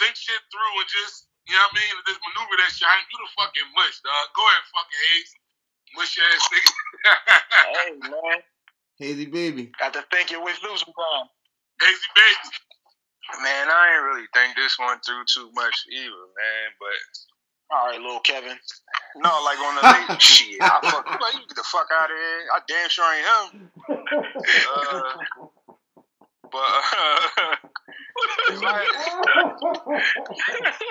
think shit through and just. You know what I mean? And just maneuver that shit. I ain't- You the fucking mush, dog. Go ahead, fucking Hayes. Mush ass nigga.
Hey, man.
Hazy baby.
Got to think your way through sometimes.
Hazy baby.
Man, I ain't really think this one through too much either, man. But
All right, little Kevin.
no, like on the late shit, I fuck like, you get the fuck out of here. I damn sure ain't him. Uh, but uh, if, I,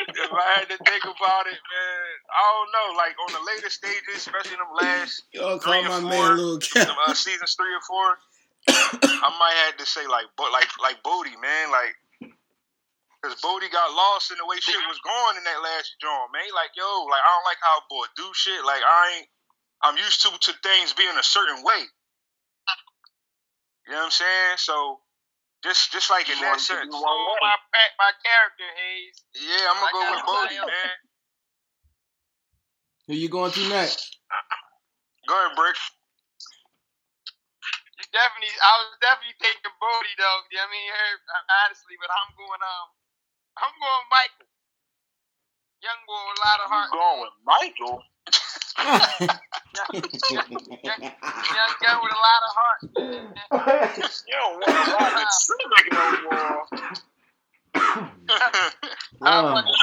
if I had to think about it, man, I don't know. Like on the later stages, especially them last
Yo,
Three or
my
four.
man Lil Kevin.
uh, seasons three or four, I might have to say like, but like like Bodie, man, like. Cause Bodie got lost in the way shit was going in that last joint, man. Like, yo, like I don't like how boy do shit. Like I ain't, I'm used to to things being a certain way. You know what I'm saying? So, just just like in
You
that
want
sense,
do one
my pack, my character, Hayes.
yeah, I'm gonna
I
go with
it.
Bodie, man.
Who you going to next?
Go ahead, Brick.
You definitely, I was definitely taking Bodie though. You know what I mean? Her, honestly, but I'm going um, I'm going Michael. Young boy with a lot of
You
heart.
going with Michael?
Young guy with a lot of heart.
You don't want to Civic no more.
I don't
Oh.
want to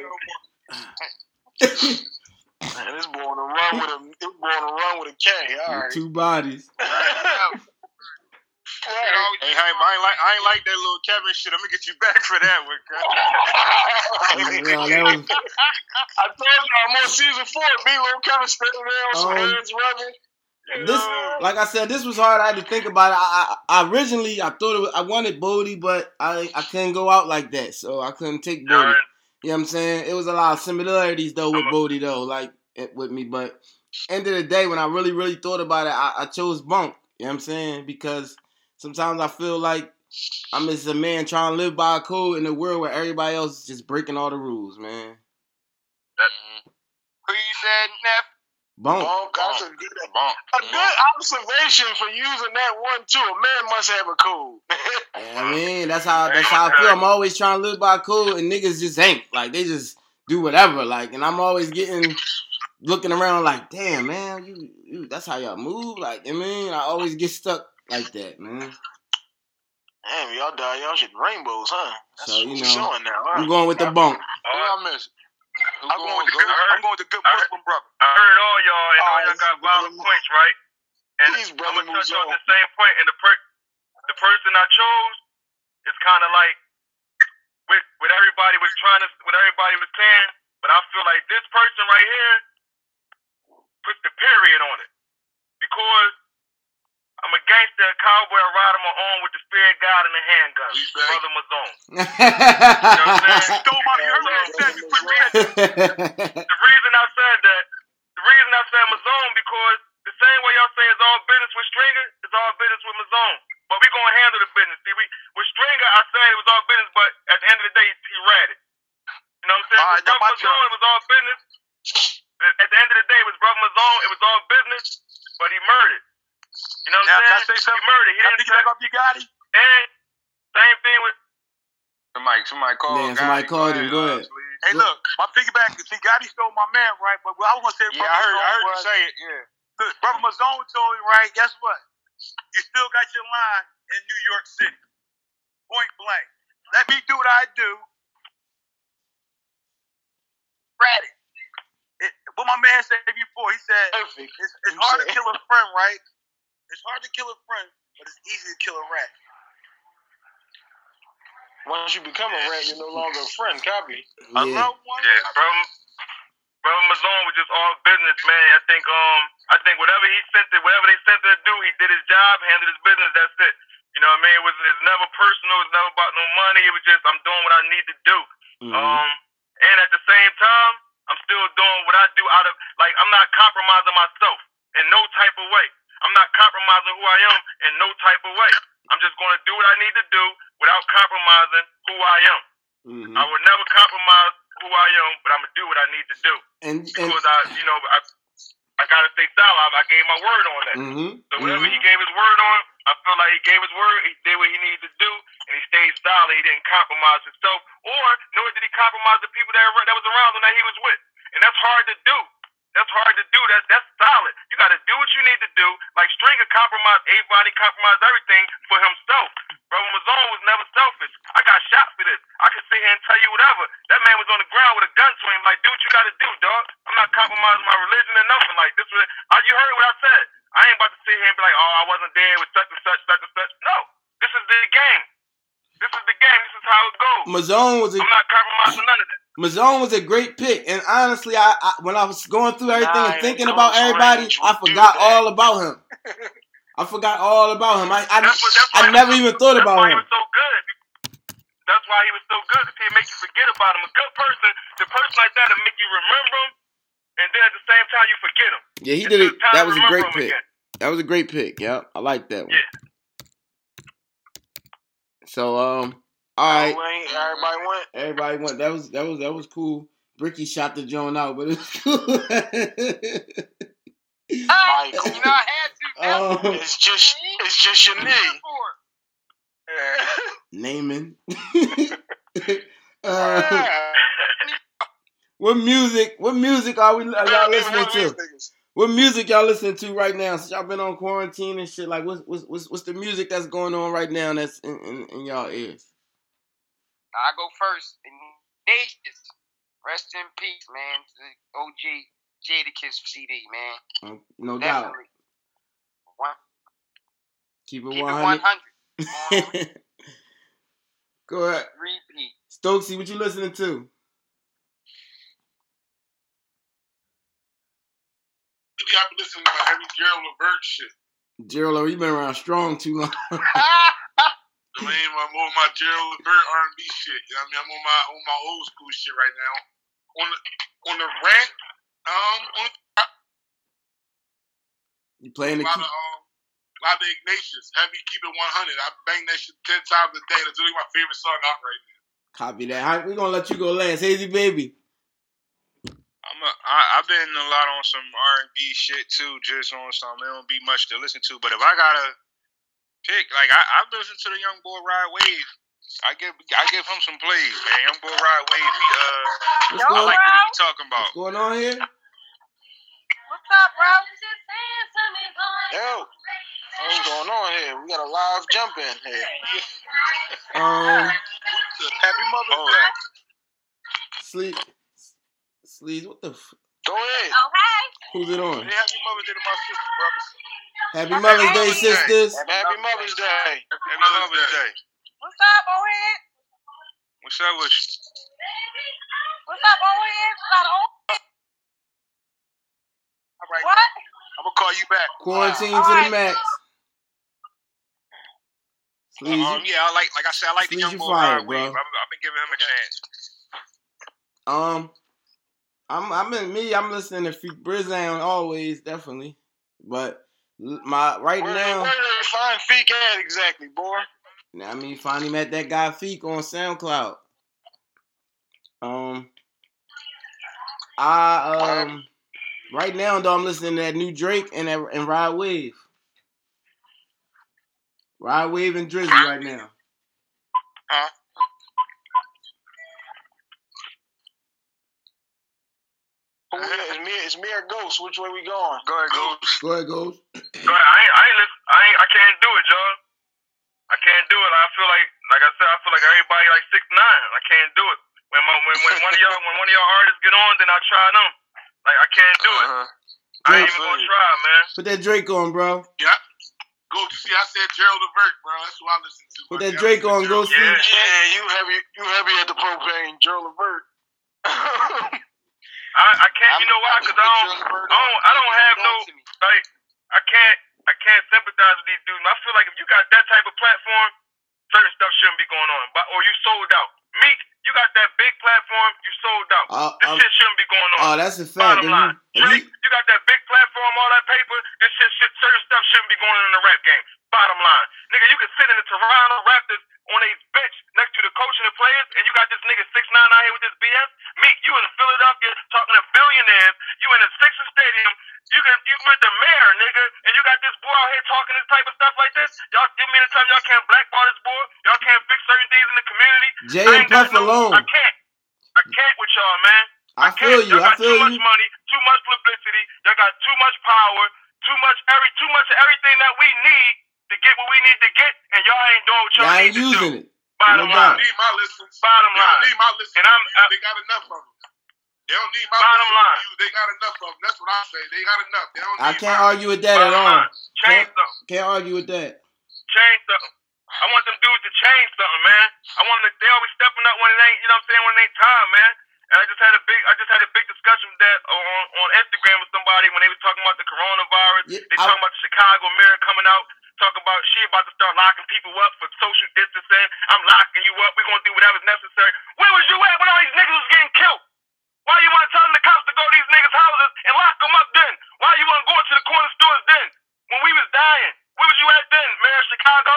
no more.
Man, boy on a run with a boy on a run with a K. All right.
Two bodies.
You know,
Hey, Hype, I ain't like I ain't like that little Kevin shit. I'm gonna get you back for that one, cuz.
That was,
I told you I'm on season four. B. Little Kevin standing there on some
Um,
hands rubbing.
this, like I said, this was hard. I had to think about it. I, I, I originally I thought it was, I wanted Bodie, but I, I couldn't go out like that, so I couldn't take Bodie.
Darn.
You know what I'm saying? It was a lot of similarities though with Bodie though, like it, with me. But end of the day, when I really, really thought about it, I, I chose Bunk. You know what I'm saying? Because sometimes I feel like I'm just a man trying to live by a code in a world where everybody else is just breaking all the rules, man.
Who you said, Neff?
Bunk.
Bonk, that's a good,
Bump.
a good observation for using that one too. A man must have a code.
I mean, that's how that's how I feel. I'm always trying to live by a code, and niggas just ain't like they just do whatever. Like, and I'm always getting looking around like, damn, man, you, you that's how y'all move. Like, I mean, I always get stuck like that, man.
Damn, y'all die, y'all shit rainbows, huh? That's
So, you know,
showing now, huh?
I'm going with the bunk.
Who I miss.
I'm going with the
Go-
good. I'm going with the good
I heard-
Muslim brother.
I heard all y'all and oh, all
Oh,
y'all got
he's
valid points, right? And
He's
I'm gonna touch on the same point. And the per- the person I chose is kind of like with what everybody was trying to, what everybody was saying. But I feel like this person right here puts the period on it because I'm a gangster, a cowboy, I ride on my own with the spirit guide and the handgun.
We back.
Brother Mouzone.
You stole my. You heard what I said before you said that.
The reason I said that, the reason I said Mouzone because the same way y'all say it's all business with Stringer, it's all business with Mouzone. But we gonna handle the business. See, we with Stringer, I said it was all business, but at the end of the day, he read it. You know what I'm saying?
All right,
with Brother
my.
Mouzone, it was all business. At the end of the day, it was Brother Mouzone, it was all business, but he murdered. You know what
Now,
I'm
can I
saying?
say something?
He murdered. He
Can I
didn't
piggyback off you, Gotti?
and same thing with
Somebody, somebody called.
Man, somebody
Gotti.
called him. Go ahead.
Hey, look, my piggyback. See, Gotti stole my man, right? But I was gonna say,
Yeah, I heard, I heard you say it. Yeah.
Look, Brother Mouzone told me, right? Guess what? You still got your line in New York City. Point blank. Let me do what I do. Ready. It, what my man said before, he said,
Perfect.
it's, it's
You
hard to kill a friend, right? It's hard to kill a friend, but it's easy to kill a rat.
Once you become a rat, you're no longer a friend. Copy.
I
Yeah.
love one.
Yeah, brother, brother Mouzone was just all business, man. I think um I think whatever he sent it, whatever they sent him to do, he did his job, handled his business. That's it. You know what I mean? It was it's never personal. It's never about no money. It was just I'm doing what I need to do.
Mhm.
Um, and at the same time, I'm still doing what I do out of like I'm not compromising myself in no type of way. I'm not compromising who I am in no type of way. I'm just going to do what I need to do without compromising who I am.
Mhm.
I would never compromise who I am, but I'm gonna do what I need to do
And and
because I, you know, I, I gotta stay solid. I gave my word on that.
mhm.
So whatever
mhm.
he gave his word on, I feel like he gave his word. He did what he needed to do, and he stayed solid. He didn't compromise himself, or nor did he compromise the people that that was around him that he was with. And that's hard to do. That's hard to do. That that's solid. You got to do what you need to do. Like Stringer compromised Avon, he compromised everything for himself. Brother Mouzone was never selfish. I got shot for this. I can sit here and tell you whatever. That man was on the ground with a gun to him. Like, do what you got to do, dog. I'm not compromising my religion or nothing. Like this. Was, uh, you heard what I said. I ain't about to sit here and be like, oh, I wasn't there with such and such, such and such. No, this is the game. This is the game. This is how it goes.
Mouzone was a
I'm not compromising none of that.
Mouzone was a great pick, and honestly, I, I when I was going through everything and thinking about everybody, I forgot all about him. I forgot all about him. I I,
That's what, that's
I never
was-
even thought
that's
about
why
him.
he was so good. That's why he was so good because he'd make you forget about him. A good person, the person like that will make you remember him, and then at the same time you forget him.
Yeah, he
It's
did it. That was a great pick.
again.
That was a great pick. Yeah, I like that one.
Yeah.
So um, all right,
everybody went.
everybody went. That was that was that was cool. Bricky shot the joint out, but it was cool.
Ah,
Michael.
you know I had to.
Um,
It's just, it's just your name.
naming. uh, what music? What music are we are y'all listening to? What music y'all listening to right now? Since y'all been on quarantine and shit, like what's what's what's, what's the music that's going on right now that's in, in, in y'all ears?
I go first. Ignatius. Rest in peace, man. The OG Jadakiss CD, man.
No doubt.
One,
Keep it
keep it 100.
Go ahead,
Repeat.
Stokesy. What you listening to?
lately I've been listening to my heavy Gerald Levert shit.
Gerald, you've been around strong too long.
I mean, I'm on my Gerald Levert R&B shit. You know what I mean? I'm on my on my old school shit right now. On the on the rant, um, on
you playing
a
the
lot
key.
of um, a lot of Ignatius, heavy keep it 100. I bang that shit ten times a day. That's really my favorite song out right now.
Copy that. All right, We're gonna let you go last. Hazy baby.
I'm a, I, I've been a lot on some R and B shit too, just on some. It don't be much to listen to, but if I gotta pick, like I, I've listened to the Young Boy Rod Wave. I give I give him some plays, man. Young Boy Rod Wave. He, uh,
What's
I
going,
like what he talking about.
what's going on here?
What's up, bro?
Yo, what's going on here? We got a live jump in here.
Um,
Happy Mother's
Oh.
Day.
sleep, sleeves. What the? F-
Go ahead.
Oh, hey.
who's it on?
Hey, happy Mother's Day to my sister, brothers.
Happy Mother's Day, sisters.
Happy Mother's Day.
Happy Mother's Day.
What's up, Owen?
What's up with you?
What's up, Owen?
All right,
What?
I'm gonna call you back.
Quarantine
All
to the max. Sleeves,
Um, yeah, I like, like I said, I like the
Sleazy
young boy
fire,
Ride I've. I've been giving him a chance.
Um, I'm I'm in me. I'm listening to Freak Brizzown always, definitely. But l- my right
Where,
now,
where they find Feek at exactly, boy?
Now I mean, find him at that guy Feek on SoundCloud. Um, I um, right now though I'm listening to that new Drake and that, and Rod Wave. Rod Wave and Drizzy right now.
Who we at? It's me, it's me or Ghost. Which way we going?
Go ahead, Ghost.
Go ahead, goes.
Go ahead. I ain't, I ain't, listen, I ain't, I can't do it, John. I can't do it. I feel like, like I said, I feel like everybody like six nine. I can't do it. When my, when, when one of y'all, when one of y'all artists get on, then I try them. Like I can't do it.
Uh-huh.
I ain't even gonna try, man.
put that Drake on, bro.
Go to see. I said Gerald Levert, bro. That's who I listen to.
Put
my
that. Drake on, go see.
Yeah.
Yeah, you heavy, you heavy at the propane, Joe Levert.
I, I can't. You know why? Because I don't, I don't, I don't have no like. I can't, I can't sympathize with these dudes. I feel like if you got that type of platform, certain stuff shouldn't be going on. But or you sold out. Meek, you got that big platform, you sold out.
Uh,
This
um,
shit shouldn't be going on.
oh, that's a fact.
Bottom line,
if
Drake,
you,
you got that big platform, all that paper. This shit, shit, certain stuff shouldn't be going on in the rap game. Bottom line, nigga, you can sit in the Toronto Raptors on a bench next to the coach and the players, and you got this nigga six nine out here with this BS. Meek, you in Philadelphia talking to billionaires. You in the Sixers Stadium. You can you with the mayor, nigga, and you got this boy out here talking this type of stuff like this. Y'all, you me to time y'all can't blackball this boy? Y'all can't fix certain things in the community?
Jay and Puff
no-
alone.
I can't. I can't with y'all, man.
I feel
can't.
you.
Y'all
I
got
feel
too much money, too much publicity. Y'all got too much power, too much every, too much of everything that we need to get what we need to get, and y'all ain't doing what y'all
Y'all ain't
need to do.
using it.
Bottom
No
They
line.
don't need my listens.
Bottom
They don't
line.
need my listens.
And I'm- I-
they got enough of them. They don't need my
Bottom line.
reviews. They got enough of them. That's what I say. They got enough. They don't
I can't
mine.
argue with that at all.
line. Change
Can't,
something.
can't argue with that.
Change something. I want them dudes to change something, man. I want them. To, they always stepping up when it ain't. You know what I'm saying? When it ain't time, man. And I just had a big. I just had a big discussion with that on on Instagram with somebody when they was talking about the coronavirus.
Yeah,
they
I-
talking about the Chicago mayor coming out. Talking about she about to start locking people up for social distancing. I'm locking you up. We're gonna do whatever's necessary. Where was you at when all these niggas was getting killed? Why you want to tell the cops to go to these niggas' houses and lock them up then? Why you want to go to the corner stores then? When we was dying, where was you at then, Mayor of Chicago?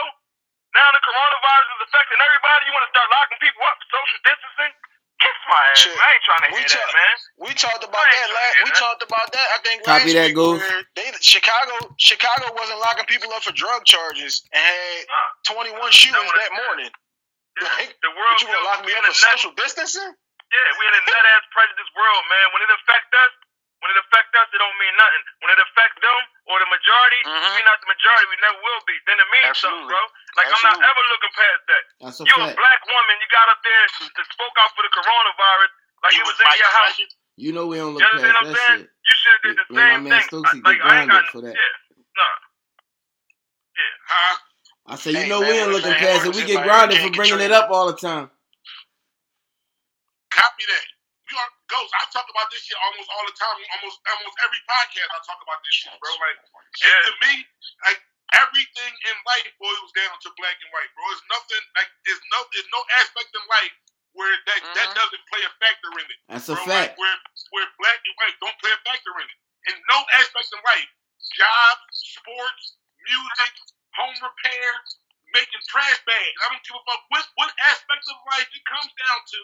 Now the coronavirus is affecting everybody. You want to start locking people up social distancing? Kiss my ass.
Shit.
I ain't trying to
We
hear that,
talk-
man.
We talked about that. Last, we
that.
talked about that. I think
Copy
last
that,
week
Goose.
where They Chicago Chicago wasn't locking people up for drug charges and had
Nah.
21 shootings that morning.
Yeah.
Like,
The world
But you gonna lock me up for social distancing?
Yeah, we in a nut ass prejudice world, man. When it affect us, when it affect us, it don't mean nothing. When it affect them or the majority,
Mhm.
we not the majority. We never will be. Then it means something, bro. Like I'm not ever looking past that.
That's a
You a black woman, you got up there to spoke out for the coronavirus, like
You
it was
was
in
Mike
your house.
Tyson.
You know we don't look
You
past
what
that
saying?
shit.
You should have did the
Me and my
same
man
thing.
Stokesy
like
get
I ain't got
grounded for that.
Yeah, nah.
Huh?
I say, you
Hey,
know
man,
we ain't looking
man,
past it. We get
like?
grounded for bringing it up all the time.
Copy that. Ghost, I talk about this shit almost all the time. Almost almost every podcast, I talk about this shit, bro. Like, and
Yeah.
to me, like everything in life boils down to black and white, bro. It's nothing like it's no it's no aspect in life where that that
Mhm.
doesn't play a factor in it.
That's a fact.
Like where where black and white don't play a factor in it. In no aspect in life, jobs, sports, music, home repair, making trash bags. I don't give a fuck what what aspect of life it comes down to.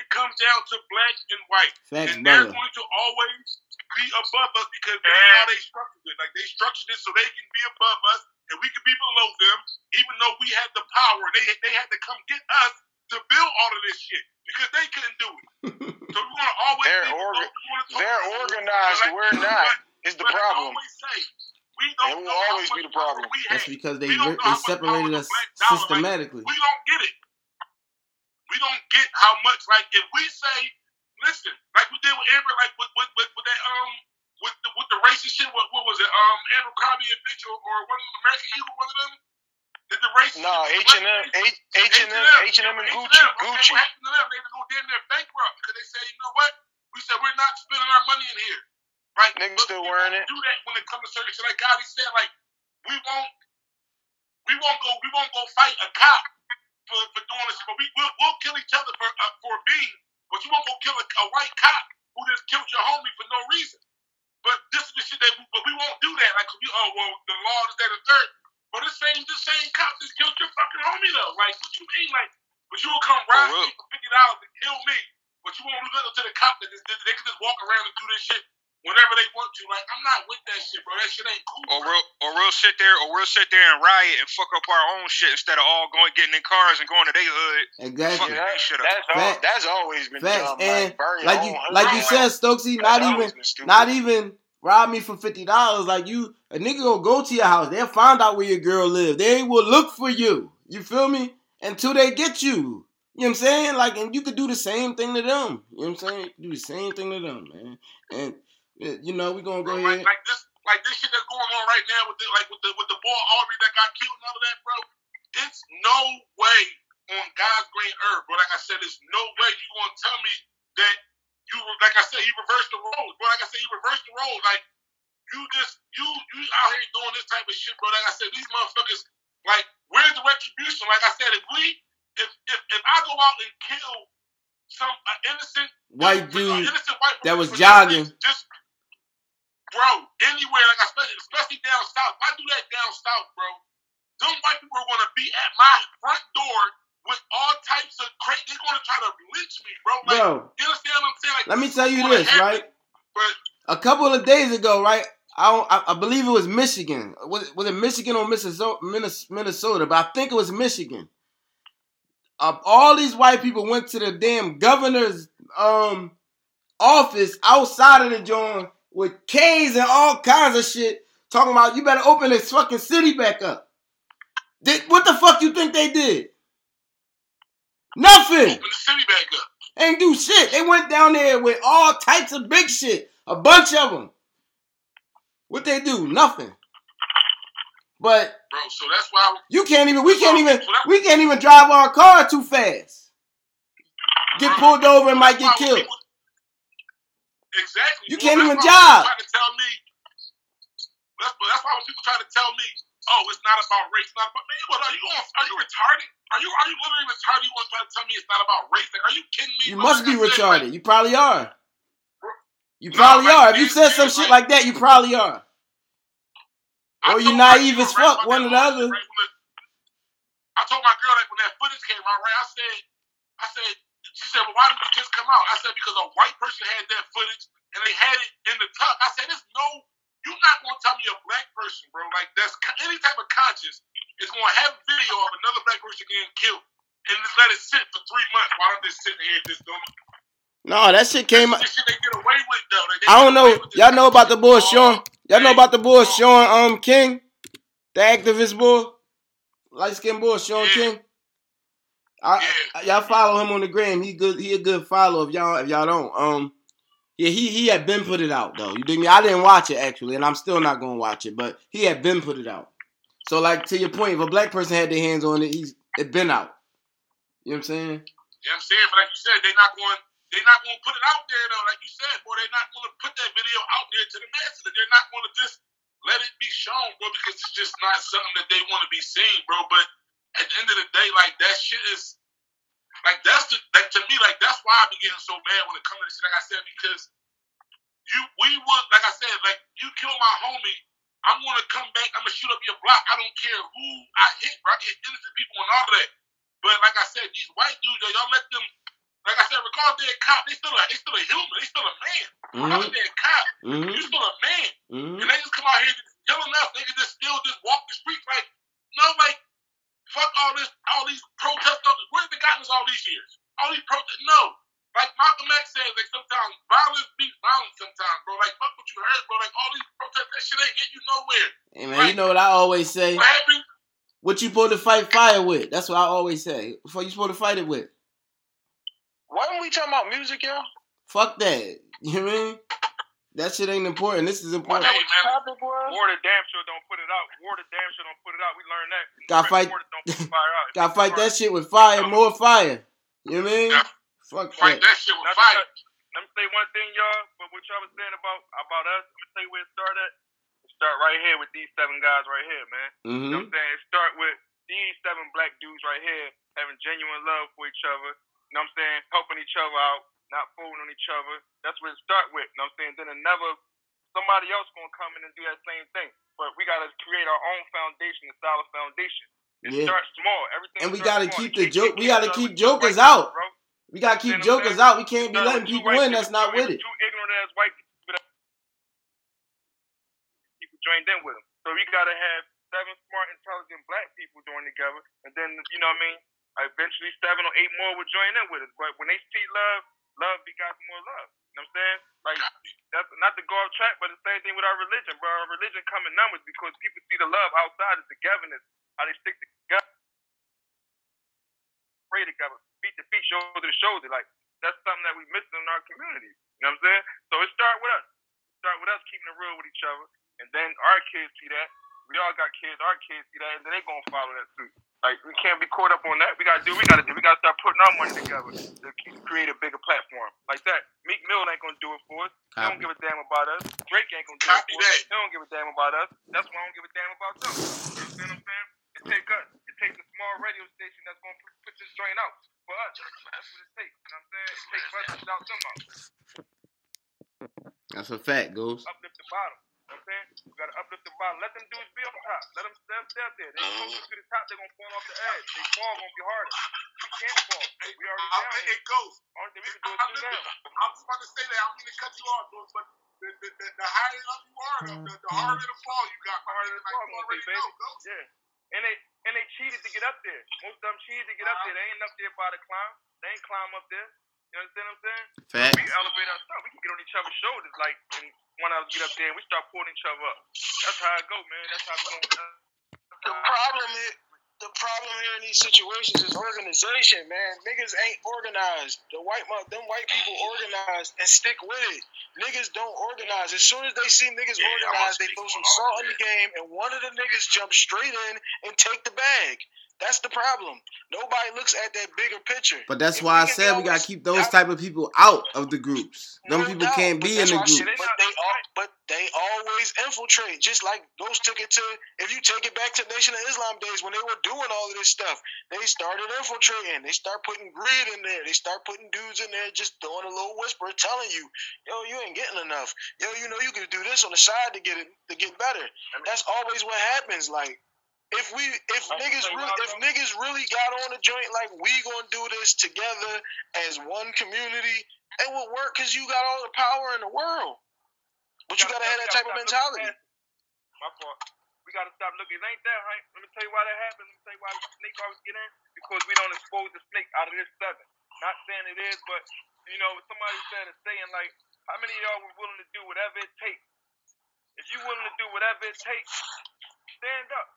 It comes down to black and white,
Facts,
and they're
brother.
going to always be above us because that's how they structured it. Like they structured it so they can be above us and we can be below them, even though we had the power. They they had to come get us to build all of this shit because they couldn't do it. So we're gonna always
They're
be below-
orga-
we
They're organized.
Like-
We're not.
but-
Is the problem.
always say, we don't
And will always be the problem.
That's because they
We don't
re-
know how
they separated
the
us
black like,
systematically.
we don't get it. We don't get how much like if we say, listen, like we did with Amber, like with with, with, with that um with the with the racist shit. What, what was it? Um, Abercrombie and Fitch or, or one of them American Eagle, one of them. Did the racist?
No, H and M, H and M, H and M, and Gucci.
Okay,
Gucci.
what happened to them? They were going damn near bankrupt because they said, you know what? We said we're not spending our money in here, right?
Niggas still wearing it.
Do that when it comes to certain shit. Like Gotti said, like we won't, we won't go, we won't go fight a cop for, for doing this shit, but we we'll, we'll kill each other for uh, for being. But you won't go kill a, a white cop who just killed your homie for no reason. But this is the shit that, we, but we won't do that. Like, we, oh well, the law is that and third. But the same, the same cop just killed your fucking homie though. Like, what you mean? Like, but you will come rob me for fifty dollars and kill me, but you won't do nothing to the cop that just, they can just walk around and do this shit whenever they want to. Like, I'm not with that shit, bro. That shit ain't cool.
Or
bro.
we'll, or we'll sit there, or we'll sit there and riot and fuck up our own shit instead of all going getting in cars and going to their hood.
Exactly.
Fucking that shit up.
That's all, that's always been
Facts.
dumb.
And
like, burn
like you like you said, Stokesy, not even not even rob me for fifty dollars. Like you, a nigga gonna go to your house. They'll find out where your girl live. They will look for you. You feel me? Until they get you. You know what I'm saying? Like, and you could do the same thing to them. You know what I'm saying? Do the same thing to them, man. And you know, we're gonna go
bro.
ahead.
Like, like this, like this shit that's going on right now with the, like with the with the boy Arbery that got killed and all of that, bro. It's no way on God's green earth, bro. Like I said, there's no way you gonna tell me that you, like I said, he reversed the roles, bro. Like I said, he reversed the roles. Like you just you you out here doing this type of shit, bro. Like I said, these motherfuckers, like, where's the retribution? Like I said, if we, if if, if I go out and kill some uh, innocent
White
uh,
dude
innocent white
that was jogging.
Just, bro, anywhere, like especially, especially down south. If I do that down south, bro, them white people are gonna be at my front door with all types of crazy. They're gonna try to lynch me, bro. Like,
Bro,
you understand what I'm saying? Like,
let me tell you this,
happen,
right?
But
a couple of days ago, right? I, don't, I believe it was Michigan. Was it, was it Michigan or Minnesota, Minnesota? But I think it was Michigan. Uh, all these white people went to the damn governor's um office outside of the joint with K's and all kinds of shit, talking about you better open this fucking city back up. What the fuck you think they did? Nothing.
open the city back up,
Ain't do shit. They went down there with all types of big shit. A bunch of them. What they do? Nothing. But
bro. So that's why.
you can't even. We can't even. We can't even drive our car too fast. Get pulled over and might get killed.
Exactly.
You can't even
why when
jog.
people Try to tell me. That's, that's why when people try to tell me, "Oh, it's not about race, not about man." What are you? Are you retarded? Are you? Are you literally retarded? You want to try to tell me it's not about race? Like, are you kidding me?
You must
Like
be
said,
retarded. You probably are. You probably
like,
are. If you said some shit
like-
like that, you probably are.
I
Or you
told my
naive as fuck,
about
one or the other.
right, I told my girl like when that footage came out, right? I said, I said, she said, well, why didn't it just come out? I said because a white person had that footage and they had it in the tuck. I said, there's no, you're not gonna tell me a black person, bro. Like that's any type of conscience is gonna have video of another black person getting killed and just let it sit for three months while I'm just sitting here just doing.
No, that shit came out.
Shit they get away with though. Like,
I don't know.
away with this
Y'all know about the boy
Shaun.
Y'all know about the boy. Shaun um King, the activist boy, light skinned boy Shaun
Yeah.
King. I,
Yeah.
Y'all follow him on the gram. He good. He a good follow. If y'all if y'all don't, um, yeah, he he had been put it out though. You dig me? I didn't watch it actually, and I'm still not gonna watch it. But he had been put it out. So like to your point, if a black person had their hands on it, he's it been out. You know what I'm saying?
You know what I'm saying? But like you said, they not going. they're not gonna put it out there though. Like you said, boy, they're not gonna put that video out there to the masses. They're not gonna just let it be shown, bro, because it's just not something that they want to be seen, bro. But at the end of the day, like that shit is like that's the like to me, like that's why I be getting so mad when it comes to this shit. Like I said, because you we would like I said, like you kill my homie, I'm gonna come back, I'm gonna shoot up your block. I don't care who I hit, bro. I hit innocent people and all of that. But like I said, these white dudes, y'all let them like I said, regardless they're a cop, they still a they still a human, they still a man.
Mhm.
they're a cop,
Mhm.
you still a man.
Mhm.
And they just come out here just killing us. They can just still just walk the streets like, no, like, fuck all this, all these protests. Where's the gotten us all these years? All these protests, no. Like Malcolm X says, like sometimes violence beats violence sometimes, bro. Like fuck what you heard, bro. Like all these protests, that shit ain't get you nowhere.
Hey man, you know what I always say?
What happened?
What you supposed to fight fire with? That's what I always say. Before you supposed to fight it with.
Why don't we talking about music, y'all?
Fuck that. You know what I mean? That shit ain't important. This is important.
Hey, man.
Topic was?
War the damn sure don't put it out. War the damn sure don't put it out. We learned that.
Gotta fight-
don't fire out.
Gotta fight that shit with fire, more fire. You know what I mean?
Yeah.
Fuck
Fight
that.
that shit with
Not to
fire.
Let me say one thing, y'all. But what y'all was saying about about us, let me tell you where it started. It start right here with these seven guys right here, man. You know
Mm-hmm.
what I'm saying? It start with these seven black dudes right here having genuine love for each other. You know what I'm saying? Helping each other out, not fooling on each other. That's where it start with. You know what I'm saying? Then another somebody else gonna come in and do that same thing. But we gotta create our own foundation, a solid foundation. It
Yeah.
starts small. Everything
And we gotta
small.
keep the joke- we gotta keep jokers out.
bro.
We gotta keep
You know
jokers out. We can't be letting people in that's not with it.
Two ignorant ass white people people joined in with them. So we gotta have seven smart, intelligent black people join together, and then you know what I mean. Eventually, seven or eight more will join in with us. But when they see love, love becomes more love. You know what I'm saying? Like that's not to go off track, but the same thing with our religion, bro. Our religion come in numbers because people see the love outside of togetherness, how they stick together, pray together, feet to feet, shoulder to shoulder. Like that's something that we missing in our community. You know what I'm saying? So it start with us. It start with us keeping it real with each other, and then our kids see that. We all got kids. Our kids see that, and then they gonna follow that suit. Like we can't be caught up on that. We gotta do. We gotta do. We gotta start putting our money together to create a bigger platform like that. Meek Mill ain't gonna do it for us. He don't give a damn about us. Drake ain't gonna do
Copy
it for us.
that.
They don't give a damn about us. That's why I don't give a damn about them. You understand what I'm saying? It take us. It takes a small radio station that's gonna put, put this joint out for us. That's what it takes. You know what I'm saying? It takes us to shout them out.
That's a fact, Ghost.
Uplift the bottom. You know what I'm saying? We gotta uplift the bottom. Let them dudes be on top. Let them step stay up there. They
Uh-huh.
gonna go to the top, they're gonna fall off the edge. They fall gonna be harder. We can't fall.
Hey,
We already
I-
down
hey,
here.
it goes.
Only thing we can do is
I,
sit
listen,
down.
I was about to say that. I don't mean to cut you off, bro, but the, the, the, the higher up you are, the, the, the harder the fall you got.
The Harder the
Like,
fall,
you already
baby.
know, Ghost.
Yeah. And they and they cheated to get up there. Most of them cheated to get up there. They ain't up there by the climb. They ain't climb up there. You understand what I'm saying?
Fact.
We elevate ourselves. We can get on each other's shoulders, like, and one of us get up there and we start pulling each other up. That's how it go, man. That's how we going.
The problem is, the problem here in these situations is organization, man. Niggas ain't organized. The white them white people organized and stick with it. Niggas don't organize. As soon as they see niggas
Yeah,
organized, they throw some salt in the game, and one of the niggas jump straight in and take the bag. That's the problem. Nobody looks at that bigger picture.
But that's
If
why I said we gotta keep those type of people out of the groups. Them people
doubt,
can't be in the
why I
group.
But they all, but they always infiltrate. Just like those took it to. If you take it back to Nation of Islam days when they were doing all of this stuff, they started infiltrating. They start putting greed in there. They start putting dudes in there, just throwing a little whisper, telling you, "Yo, you ain't getting enough. Yo, you know you can do this on the side to get it to get better." That's always what happens. Like. If we if
Like,
niggas really if niggas really got on a joint like we gonna do this together as one community, it would work because you got all the power in the world. But you gotta have that type of mentality.
My fault. We gotta stop looking. It ain't that, Hank. Let me tell you why that happened. Let me tell you why the snake always get in. Because we don't expose the snake out of this seven. Not saying it is, but you know, somebody said a saying like, how many of y'all were willing to do whatever it takes? If you willing to do whatever it takes, stand up.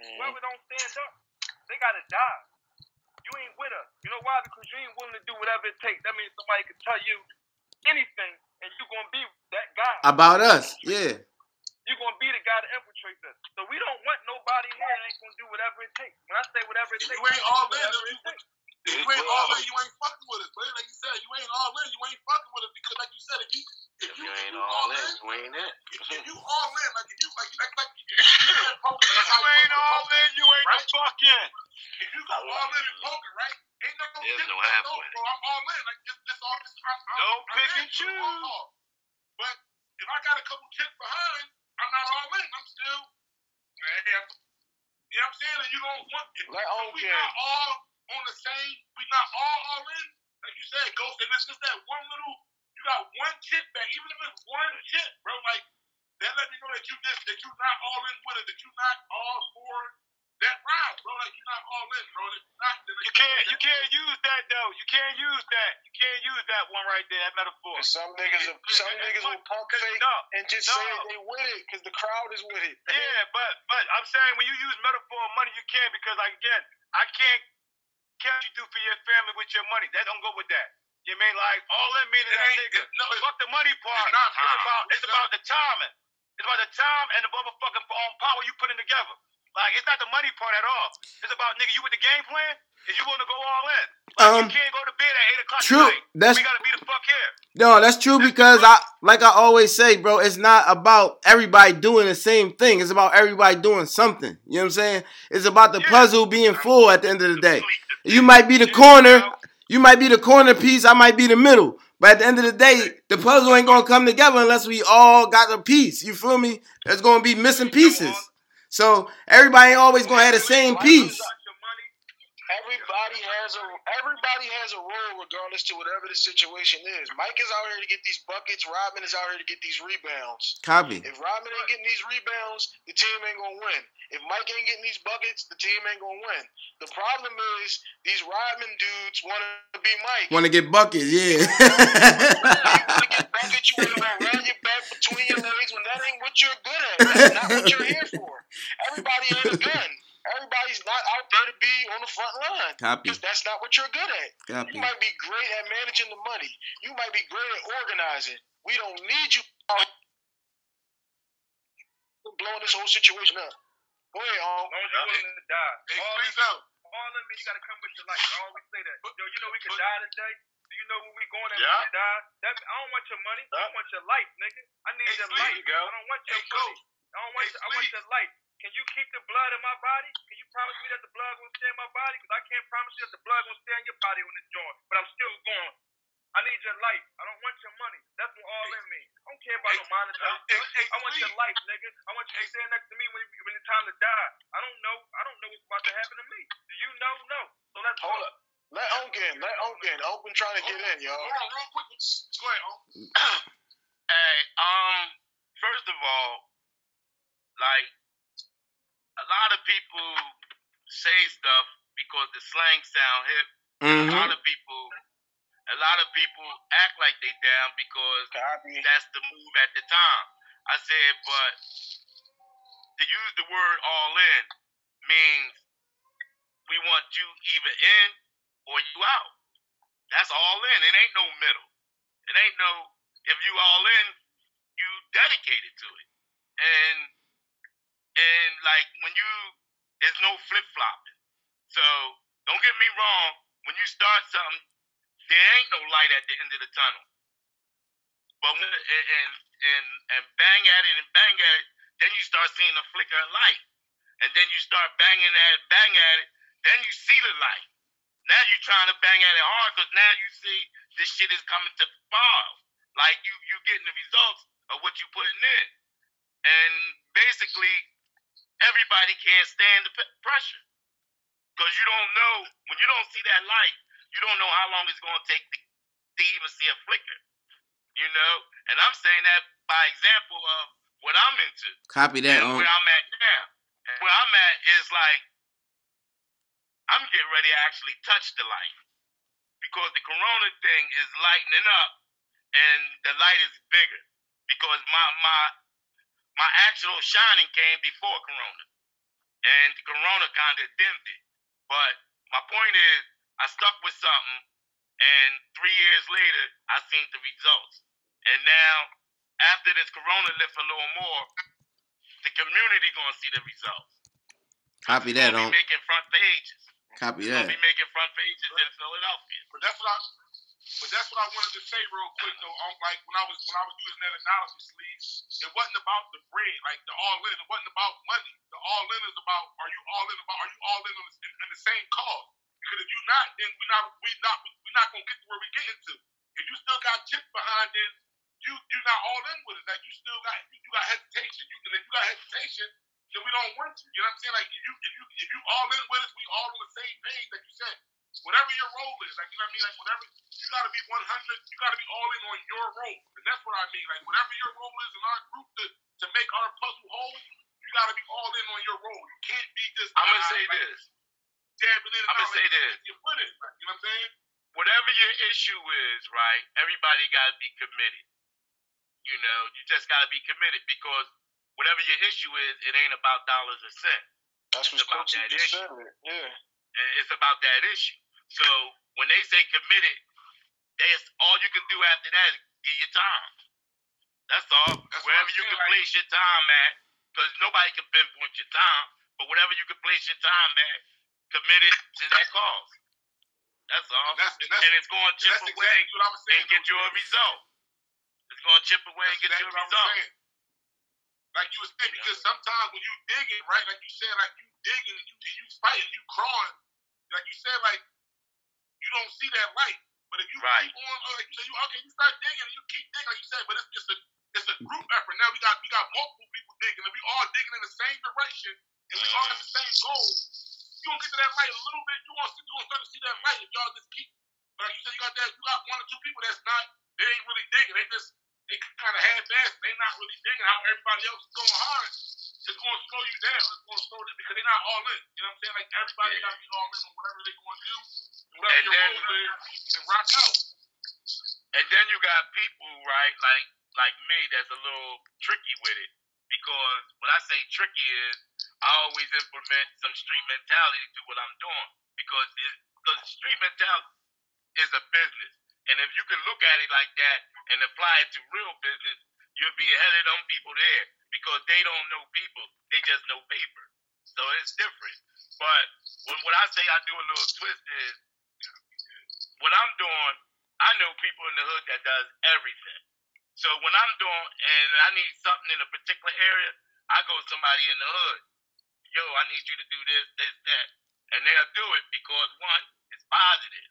Whoever don't stand up, they gotta die. You ain't with us. You know why? Because you ain't willing to do whatever it takes. That means somebody can tell you anything, and you're gonna be that guy.
About us, yeah.
You're gonna be the guy that infiltrates us. So we don't want nobody here that ain't gonna do whatever it takes. When I say whatever it takes,
you ain't
I
all in,
whatever
then
it
you- If you ain't all in, you ain't fucking with us. But like you said, you ain't all in, you ain't fucking with us because, like you said, if you if
If
you,
you ain't
you
all in, you ain't in.
if, if you all in, like if you like like like if you poker, that's
You ain't all in, you ain't
Right?
the fuck in.
If you go all in in poker, right? Ain't no
There's no halfway.
bro, I'm all in. Like this, this all this. I'm, I'm,
Don't
I'm
pick
in
and
for the long
choose.
But if I got a couple chips behind, I'm not all in. I'm still. Man, you know what I'm saying? And you don't want. If, if we not all on the same. We not all all in. Like you and it's just that one little. You got one chip back, even if it's one chip, bro. Like that let me know that you just that you're not all in with it. That you're not all for that ride, bro. Like you're not all in, bro. You not. That
You can't you can't use that though. You can't use that. You can't use that one right there, that metaphor.
And some niggas, will, some niggas will pump fake
No,
and just
no.
say they with it because the crowd is with it.
Yeah, but but I'm saying when you use metaphor of money, you can't because like again, I can't catch you do for your family with your money. That don't go with that. You mean like all that meaning
It
that nigga.
no, it-
Fuck the money part.
it's not
It's
time.
about it's
It's
about the timing. It's about the time and the motherfucking um, power you putting together. Like it's not the money part at all. It's about nigga, you with the game plan? Is you want to go all in? Like,
Um,
you can't go to bed at eight o'clock
true.
tonight.
That's-
we gotta be the fuck here.
No, that's true because I like I always say, bro, it's not about everybody doing the same thing. It's about everybody doing something. You know what I'm saying? It's about the
Yeah.
puzzle being full at the end of the day. You might be the corner, you might be the corner piece, I might be the middle. But at the end of the day, the puzzle ain't gonna come together unless we all got a piece. You feel me? There's gonna be missing pieces. So everybody ain't always gonna have the same piece.
Everybody has a everybody has a role regardless to whatever the situation is. Mike is out here to get these buckets. Rodman is out here to get these rebounds.
Copy.
If Rodman ain't getting these rebounds, the team ain't gonna win. If Mike ain't getting these buckets, the team ain't gonna win. The problem is these Rodman dudes want to be Mike.
Wanna get buckets, yeah.
you want to get buckets, you want to around your back between your legs when that ain't what you're good at. That's not what you're here for. Everybody ain't a gun. Everybody's not out there to be on the front line.
Copy.
Because that's not what you're good at.
Copy.
You might be great at managing the money. You might be great at organizing. We don't need you blowing this whole situation up. Go ahead,
As
Om.
long as you're willing to die.
Hey,
all
please
in,
out.
all in me, you gotta come with your life. I always say that. Yo, you know we could die today. Do you know where we going and
Yeah.
we die? That I don't want your money. I want your life, nigga. I need
Hey,
your
Sleep.
life.
There go.
I don't want your
Hey,
money.
Ghost.
I don't want.
Hey,
your, I want your life. Can you keep the blood in my body? Can you promise me that the blood gonna stay in my body? Because I can't promise you that the blood gonna stay in your body on this joint. But I'm still going. I need your life. I don't want your money. That's what all in me. I don't care about
Hey,
no monetary
hey, hey,
I want your life, nigga. I want you to stand next to me when, when it's time to die. I don't know. I don't know what's about to happen to me. Do you know? No. So let's
Hold
go.
up. Let Unkin. Let Unkin. Open trying to get in, y'all.
Hold on, real quick. Go ahead, Om.
Hey, um, first of all, like a lot of people say stuff because the slang sound hip. A
Mm-hmm.
lot of people, a lot of people act like they down because
Copy.
that's the move at the time. I said, but to use the word all in means we want you either in or you out. That's all in. It ain't no middle. It ain't no if you all in, you dedicated to it. And and like when you there's no flip flopping. So don't get me wrong, when you start something, there ain't no light at the end of the tunnel. But when and and and, bang at it and bang at it, then you start seeing a flicker of light. And then you start banging at it, bang at it, then you see the light. Now you're trying to bang at it hard because now you see this shit is coming to fall. Like you you getting the results of what you putting in. And basically everybody can't stand the p- pressure. Because you don't know when you don't see that light, you don't know how long it's gonna take to, to even see a flicker. You know? And I'm saying that by example of what I'm into
Copy that. Um,
where I'm at now. Where I'm at is like I'm getting ready to actually touch the light because the corona thing is lightening up and the light is bigger because my my my actual shining came before corona and the corona kind of dimmed it. But my point is, I stuck with something, and three years later, I seen the results. And now, after this corona lift a little more, the community gonna see the results.
copy that.
We'll
Um,
making front pages.
Copy that.
be making front pages in Philadelphia.
But that's what I. But that's what I wanted to say real quick though. On like when I was when I was using that analogy, sleeves, it wasn't about the bread, like the all in. It wasn't about money. The all in is about are you all in about are you all in on the, in, in the same cause? Because if you're not, then we not we not we not gonna get to where we getting to. If you still got chips behind it, you you're not all in with it. Like you still got you, you got hesitation. You and if you got hesitation, then we don't want you. You know what I'm saying? Like if you if you if you all in with us, we all on the same page, like you said. Whatever your role is, like you know what I mean, like whatever you gotta be 100. You gotta be all in on your role, and that's what I mean. Like whatever your role is in our group to to make our puzzle whole, you gotta be all in on your role. You can't be just.
I'm gonna say
like,
this.
Dabbing in
I'ma say this.
Your foot in, like, you know what I'm saying?
Whatever your issue is, right? Everybody gotta be committed. You know, you just gotta be committed because whatever your issue is, it ain't about dollars or cents.
That's
It's
what
about that issue.
said. Yeah.
And it's about that issue. So when they say committed, that's all you can do after that is give your time. That's all.
That's
Wherever you can place your time at, because nobody can pinpoint your time, but whatever you can place your time at, committed to that cause. That's all.
And that's and that's,
And it's going to chip away
exactly what I was saying.
and get you a result. It's going to chip away and get you a
exactly what I was
result.
saying. Like you was saying, because sometimes when you digging, right, like you said, like you digging and you, and you fighting, you crawling, like you said, like you don't see that light. But if you
Right.
keep on, uh, like you say, you okay, you start digging and you keep digging, like you said, but it's just a it's a group effort. Now we got we got multiple people digging, and we all digging in the same direction, and we all have the same goal. You gonna get to that light a little bit. You gonna see, you gonna start to see that light if y'all just keep. But like you said, you got that. You got one or two people that's not. They ain't really digging. They just they kind of half-assed. They not really digging how everybody else is going hard. It's gonna slow you down. It's gonna slow them because they're not all in. You know what I'm saying? Like everybody
Yeah.
gotta be all in on whatever they're gonna do, and whatever
And
your
then-
and rock out.
And then you got people, right, like like me, that's a little tricky with it. Because when I say tricky is, I always implement some street mentality to what I'm doing. Because it, because street mentality is a business. And if you can look at it like that and apply it to real business, you'll be ahead of them people there. Because they don't know people, they just know paper. So it's different. But when what I say I do a little twist is what I'm doing, I know people in the hood that does everything. So when I'm doing and I need something in a particular area, I go to somebody in the hood. Yo, I need you to do this, this, that. And they'll do it because one, it's positive.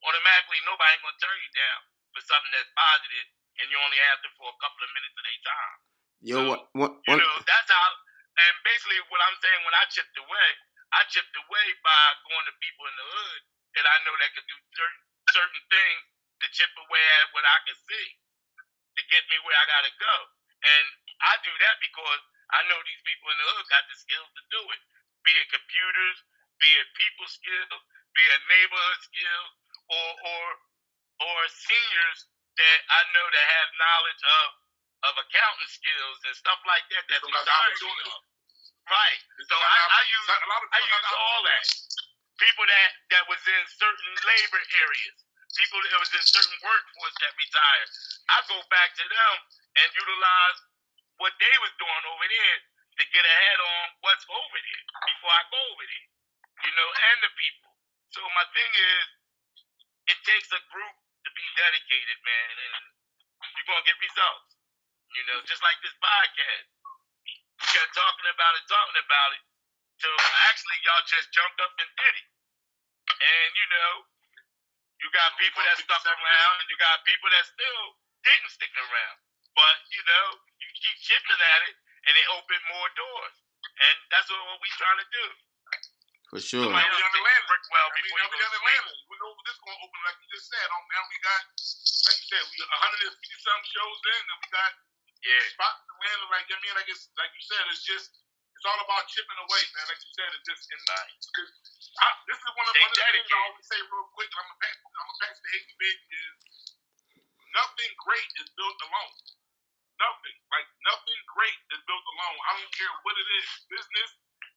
Automatically nobody gonna turn you down for something that's positive and you only ask them for a couple of minutes of their time.
Yo, what, what,
what,
You
know, that's how. And basically, what I'm saying when I chipped away, I chipped away by going to people in the hood that I know that could do certain certain things to chip away at what I can see to get me where I gotta go. And I do that because I know these people in the hood got the skills to do it. Be it computers, be it people skills, be it neighborhood skills, or or or seniors that I know that have knowledge of of accounting skills and stuff like that. That's
Some got
retired
opportunity.
Right. So I, I use
a lot of
I use all that. People that that was in certain labor areas, people that was in certain workforce that retired. I go back to them and utilize what they was doing over there to get ahead on what's over there before I go over there. You know, and the people. So my thing is, it takes a group to be dedicated, man, and you're gonna get results. You know, just like this podcast. You kept talking about it, talking about it. So actually, y'all just jumped up and did it. And you know, you got people that stuck around, and you got people that still didn't stick around. But you know, you keep chipping at it, and it opened more doors. And that's what we trying to do.
for sure.
Somebody
we
else
got
take
Atlanta.
brick well
I mean,
before
now
you
we
go
got
to sleep.
Atlanta. We know this going to open, like you just said. On now we got, like you said, we 150 some shows in, and we got
Yeah.
spots in Atlanta. Like I mean, like it's like you said, it's just it's all about chipping away, man. Like you said, it's just in cause I, this is one of, one of the things I always say real quick. I'm gonna pass, I'm gonna pass the Hickey big is nothing great is built alone. Nothing like nothing great is built alone. I don't care what it is, business,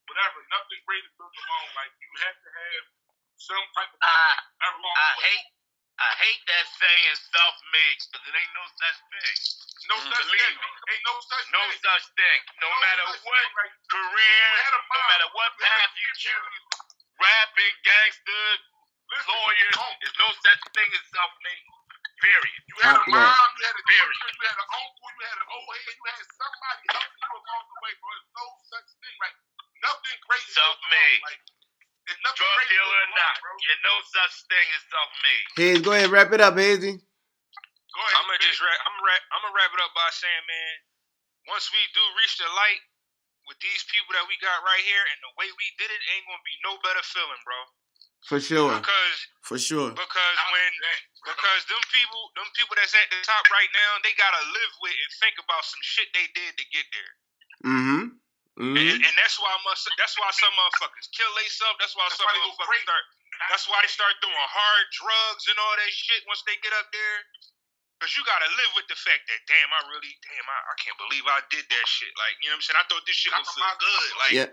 whatever. Nothing great is built alone. Like you have to have some type of
I I hate I hate that saying self-made because it ain't no such thing.
no
Mm,
such thing. Ain't no such
No
thing.
such thing. No matter what
thing. Like,
career,
you had a
no matter what
you had a
path you choose, rapping, gangster, lawyers. There's no such thing as self-made. Period.
You had a mom, you had a
Period.
teacher, you had an uncle, you had an old head, you had somebody helping you along the way, bro. There's no such thing. Like nothing great
Self-made.
Like there's nothing
Drug dealer or not,
bro.
there's no such thing as self-made.
Hayes, go ahead, and wrap it up, Hazy.
Go ahead.
I'm gonna just wrap. I'm gonna wrap, I'm gonna wrap it up by saying, man, once we do reach the light with these people that we got right here and the way we did it, ain't gonna be no better feeling, bro.
For sure.
Because
For sure.
because when because them people them people that's at the top right now, they gotta live with and think about some shit they did to get there.
Mm-hmm.
And,
Mm-hmm.
and that's why must that's why some motherfuckers kill themselves. That's why
That's
some
why go
motherfuckers
crazy.
start. That's why they start doing hard drugs and all that shit once they get up there. Cause you gotta live with the fact that damn, I really damn, I, I can't believe I did that shit. Like you know what I'm saying? I thought this shit was so good. Like
Yeah.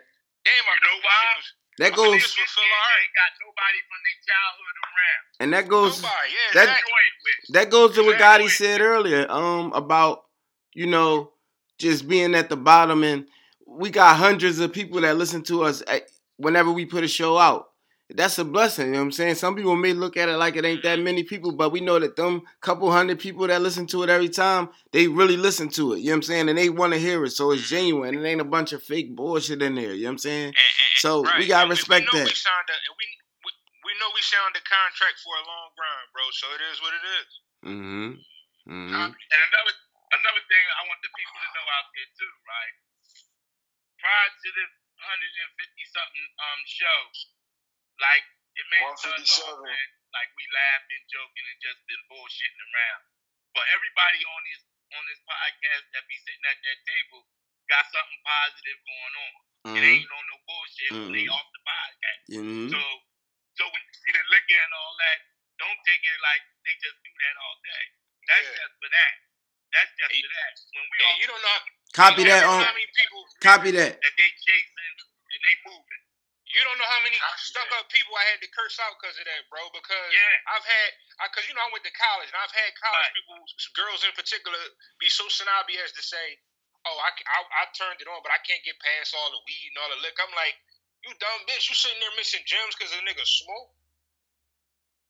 damn, I
You know
thought this
why?
shit was-
That
I
goes
this will feel alright.
got nobody from their childhood around.
and that goes
Nobody, yeah,
that-
exactly.
With.
that goes to what Gotti said earlier, um, about you know just being at the bottom, and we got hundreds of people that listen to us at, whenever we put a show out. That's a blessing, you know what I'm saying? Some people may look at it like it ain't that many people, but we know that them couple hundred people that listen to it every time, they really listen to it, you know what I'm saying? And they want to hear it, so it's genuine. It ain't a bunch of fake bullshit in there, you know what I'm saying?
And- and-
So,
right.
we gotta
And
respect
we
that.
We signed a, and we, we we know we signed a contract for a long grind, bro. So it is what it is.
Mm-hmm. Mm-hmm.
And another another thing I want the people to know out there too, right? Prior to this hundred and fifty something um shows, like it
157.
off like we laughing, joking, and just been bullshitting around. But everybody on this on this podcast that be sitting at that table got something positive going on. It
Mm-hmm.
ain't on no bullshit when they off the podcast.
Mm-hmm.
So, so when you see the liquor and all that, don't take it like they just do that all day. That's
Yeah.
just for that. That's just
And-
for that. When we all
you don't know.
Copy that on.
How many people.
Copy that.
that they chasing and they moving.
You don't know how many
Copy
stuck
that.
up people I had to curse out because of that, bro. Because
Yeah.
I've had, because you know I went to college and I've had college
Right.
people, girls in particular, be so snobby as to say, "Oh, I, I, I turned it on, but I can't get past all the weed and all the liquor." I'm like, "You dumb bitch! You sitting there missing gems because the nigga smoke."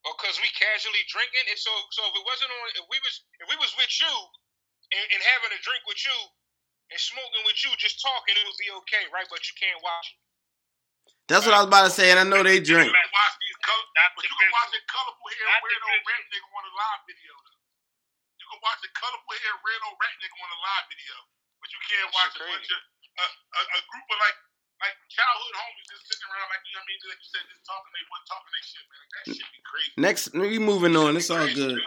Or cause we casually drinking, and so so if it wasn't on, if we was if we was with you and, and having a drink with you and smoking with you, just talking, it would be okay, right? But you can't watch it.
That's what I was about to say, and I know they drink.
You can watch these color, but
the
you can watch
visual.
a colorful hair
Not the
weirdo
visual.
rat nigga on a live video. Though. You can watch a colorful hair weirdo rat nigga on a live video, but you can't
That
watch
shit
a bunch of a, a, a group of like like childhood homies just sitting around like you know what I mean, like you said, just talking they what talking they shit, man. Like, that shit be crazy.
Next, we moving on. It's all good.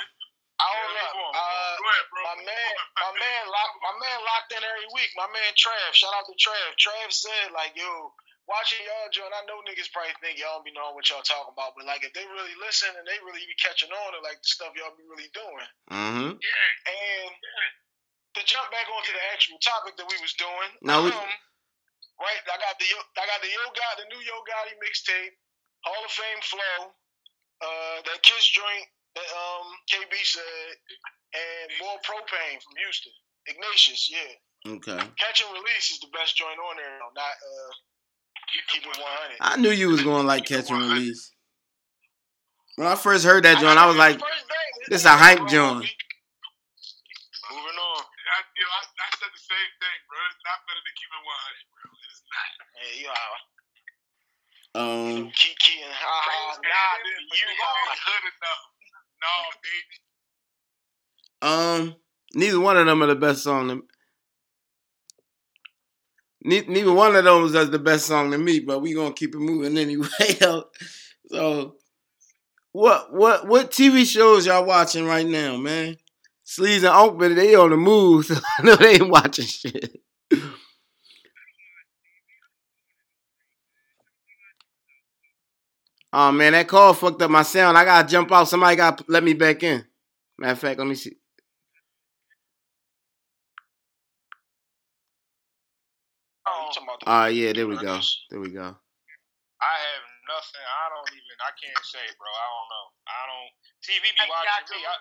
I don't. Uh,
Go ahead, bro.
my man, my man, lock, my man locked in every week. My man Trav, shout out to Trav. Trav said like, yo, watching y'all join. I know niggas probably think y'all don't be knowing what y'all talking about, but like if they really listen and they really be catching on to like the stuff y'all be really doing.
Mm-hmm.
Yeah.
And to jump back onto the actual topic that we was doing,
Now we-
um, right? I got the Yo- I got the Yo Gotti, the new Yo Gotti mixtape, Hall of Fame flow, uh, that Kiss joint that um KB said, and more propane from Houston, Ignatius, yeah.
Okay.
Catch and release is the best joint on there, though, not uh keep it one hundred.
I knew you was going to like catch and release. When I first heard that joint, I was like, this is a hype joint.
Moving on.
I, you know, I, I said the same thing, bro. It's not better than keep it 100, bro. It is not.
Hey, you are
um,
Kiki and ha ha.
Nah,
Nah, you
you
are.
ain't enough.
Um, neither one of them are the best song. To, ne- neither one of those does the best song to me, but we gonna keep it moving anyway. so, what what what TV shows y'all watching right now, man? Sleaze and Unc, but they on the move, so I know they ain't watching shit. Oh man, that call fucked up my sound. I gotta jump out. Somebody gotta let me back in. Matter of fact, let me see.
Oh, you talking about the
Ah, yeah, there we go. There we go.
I have nothing. I don't even. I can't say, bro. I don't know. I don't. TV be watching me. I,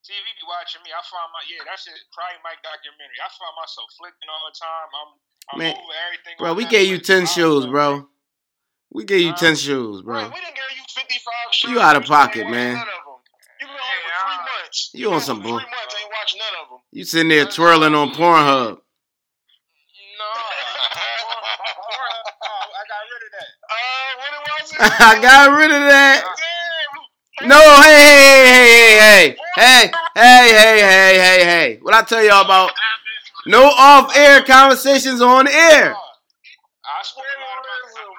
TV be watching me. I find my yeah. That's it. Probably my documentary. I find myself flicking all the time. I'm. I'm
Man,
moving everything.
Bro, we gave you 10
I don't
shows,
know.
bro. We gave you
Huh?
ten shoes,
Right,
bro.
we didn't give you 55 shows.
You out of pocket, man.
None of them. You been home for three
uh,
months.
You on some
home
bull-
Three months, ain't watched none of them.
You sitting there twirling on Pornhub.
No. oh, I got rid of that.
Uh, what it was?
I got rid of that.
Damn.
No, hey, hey, hey, hey, hey, hey, hey, hey, hey, hey. What I tell y'all about? No off-air conversations on air.
I spend a lot of my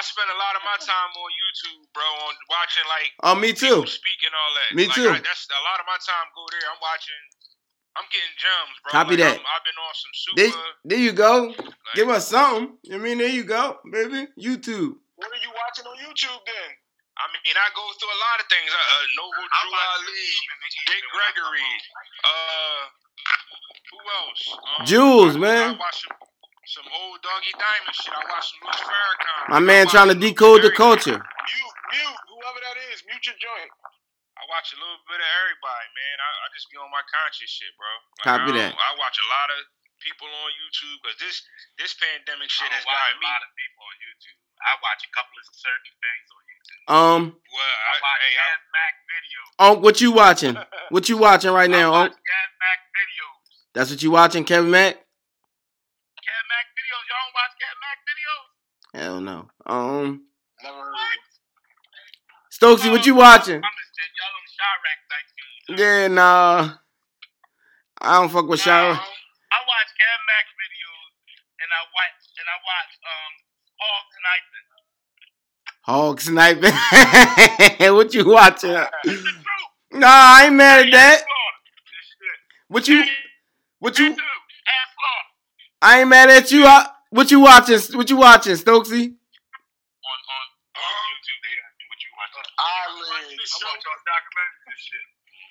I spend a lot of my time on YouTube, bro, on watching like
Oh, me too.
speaking all that.
Me
Like,
too.
I, that's a lot of my time go there. I'm watching. I'm getting gems, bro.
Copy
like,
that.
I'm, I've been on some super.
There, there you go.
like,
Give us something. I mean, there you go, baby. YouTube.
What are you watching on YouTube then?
I mean, I go through a lot of things. Uh, uh, Noble
I
Drew Ali,
YouTube and make
Dick
I come
Gregory. Uh, who else? Um,
Jules,
I,
man.
I watch some, some old Doggy Diamond shit. I watch some Louis Farrakhan.
My man trying to decode the
bit of everything.
culture.
Mute, mute, whoever that is, mute your joint.
I watch a little bit of everybody, man. I, I just be on my conscious shit, bro. Like,
Copy
I
that.
I watch a lot of people on YouTube because this this pandemic shit
I
has
don't watch
got
a lot of people on YouTube. I watch a couple of certain things on YouTube.
Um,
Well,
I
I,
watch
hey, I,
Gas Mac videos.
Unc, what you watching? What you watching right
I
now,
watch
Unc?
Gas Mac videos.
That's what you watching, Kevin Mac?
Gas Mac videos. Y'all don't watch Gas Mac videos?
Hell no. Um,
Never heard
What?
Stokesy, what you watching?
I'm just saying, y'all on Chirac type dudes.
Yeah, nah. I don't fuck with Shara.
Um, I watch Gas Mac videos and I watch and I watch um Hog Sniping.
Hog sniping. what you watching?
It's the truth.
Nah, I ain't mad at that.
Slaughter. This shit.
What you? What you?
Me. Ass
I ain't mad at you. I, what you watching? What you watching, Stokesy?
On on on YouTube, they ask me what you watch.
Eyelids.
I watch all documentaries and shit.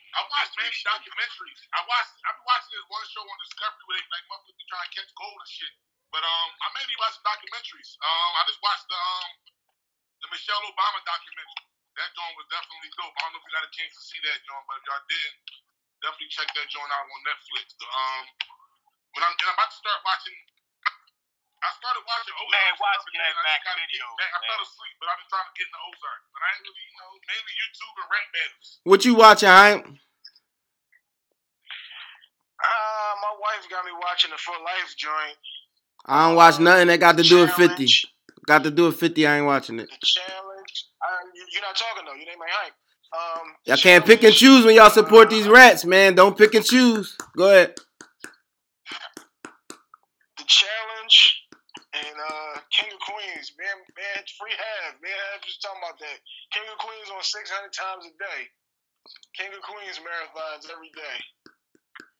I watch many documentaries. I watch. I've been watching this one show on Discovery where they like motherfuckers be trying to catch gold and shit. But um, I mainly watch documentaries. Um, I just watched the um, the Michelle Obama documentary. That joint was definitely dope. I don't know if you got a chance to see that joint, but if y'all didn't, definitely check that joint out on Netflix. The, um, when I'm, and I'm about to start watching. I started watching Ozark.
Man, watch
stuff,
Gas
man. I
Mac
just gotta get
videos,
back. I fell
man.
asleep, but I've been trying to get into Ozark. But I ain't really, you know, mainly YouTube and rap battles.
What you watching, Hank?
Uh, my wife got me watching the For Life joint.
I don't watch nothing that got to do with fifty. Got to do with fifty. I ain't watching it.
The challenge. Uh, you, you're not talking though. You ain't my hype. Um,
Y'all can't pick and choose when y'all support these rats, man. Don't pick and choose. Go ahead.
The challenge and uh, King of Queens. Man, man, free have. Man, I was just talking about that. King of Queens on 600 times a day. King of Queens marathons every day.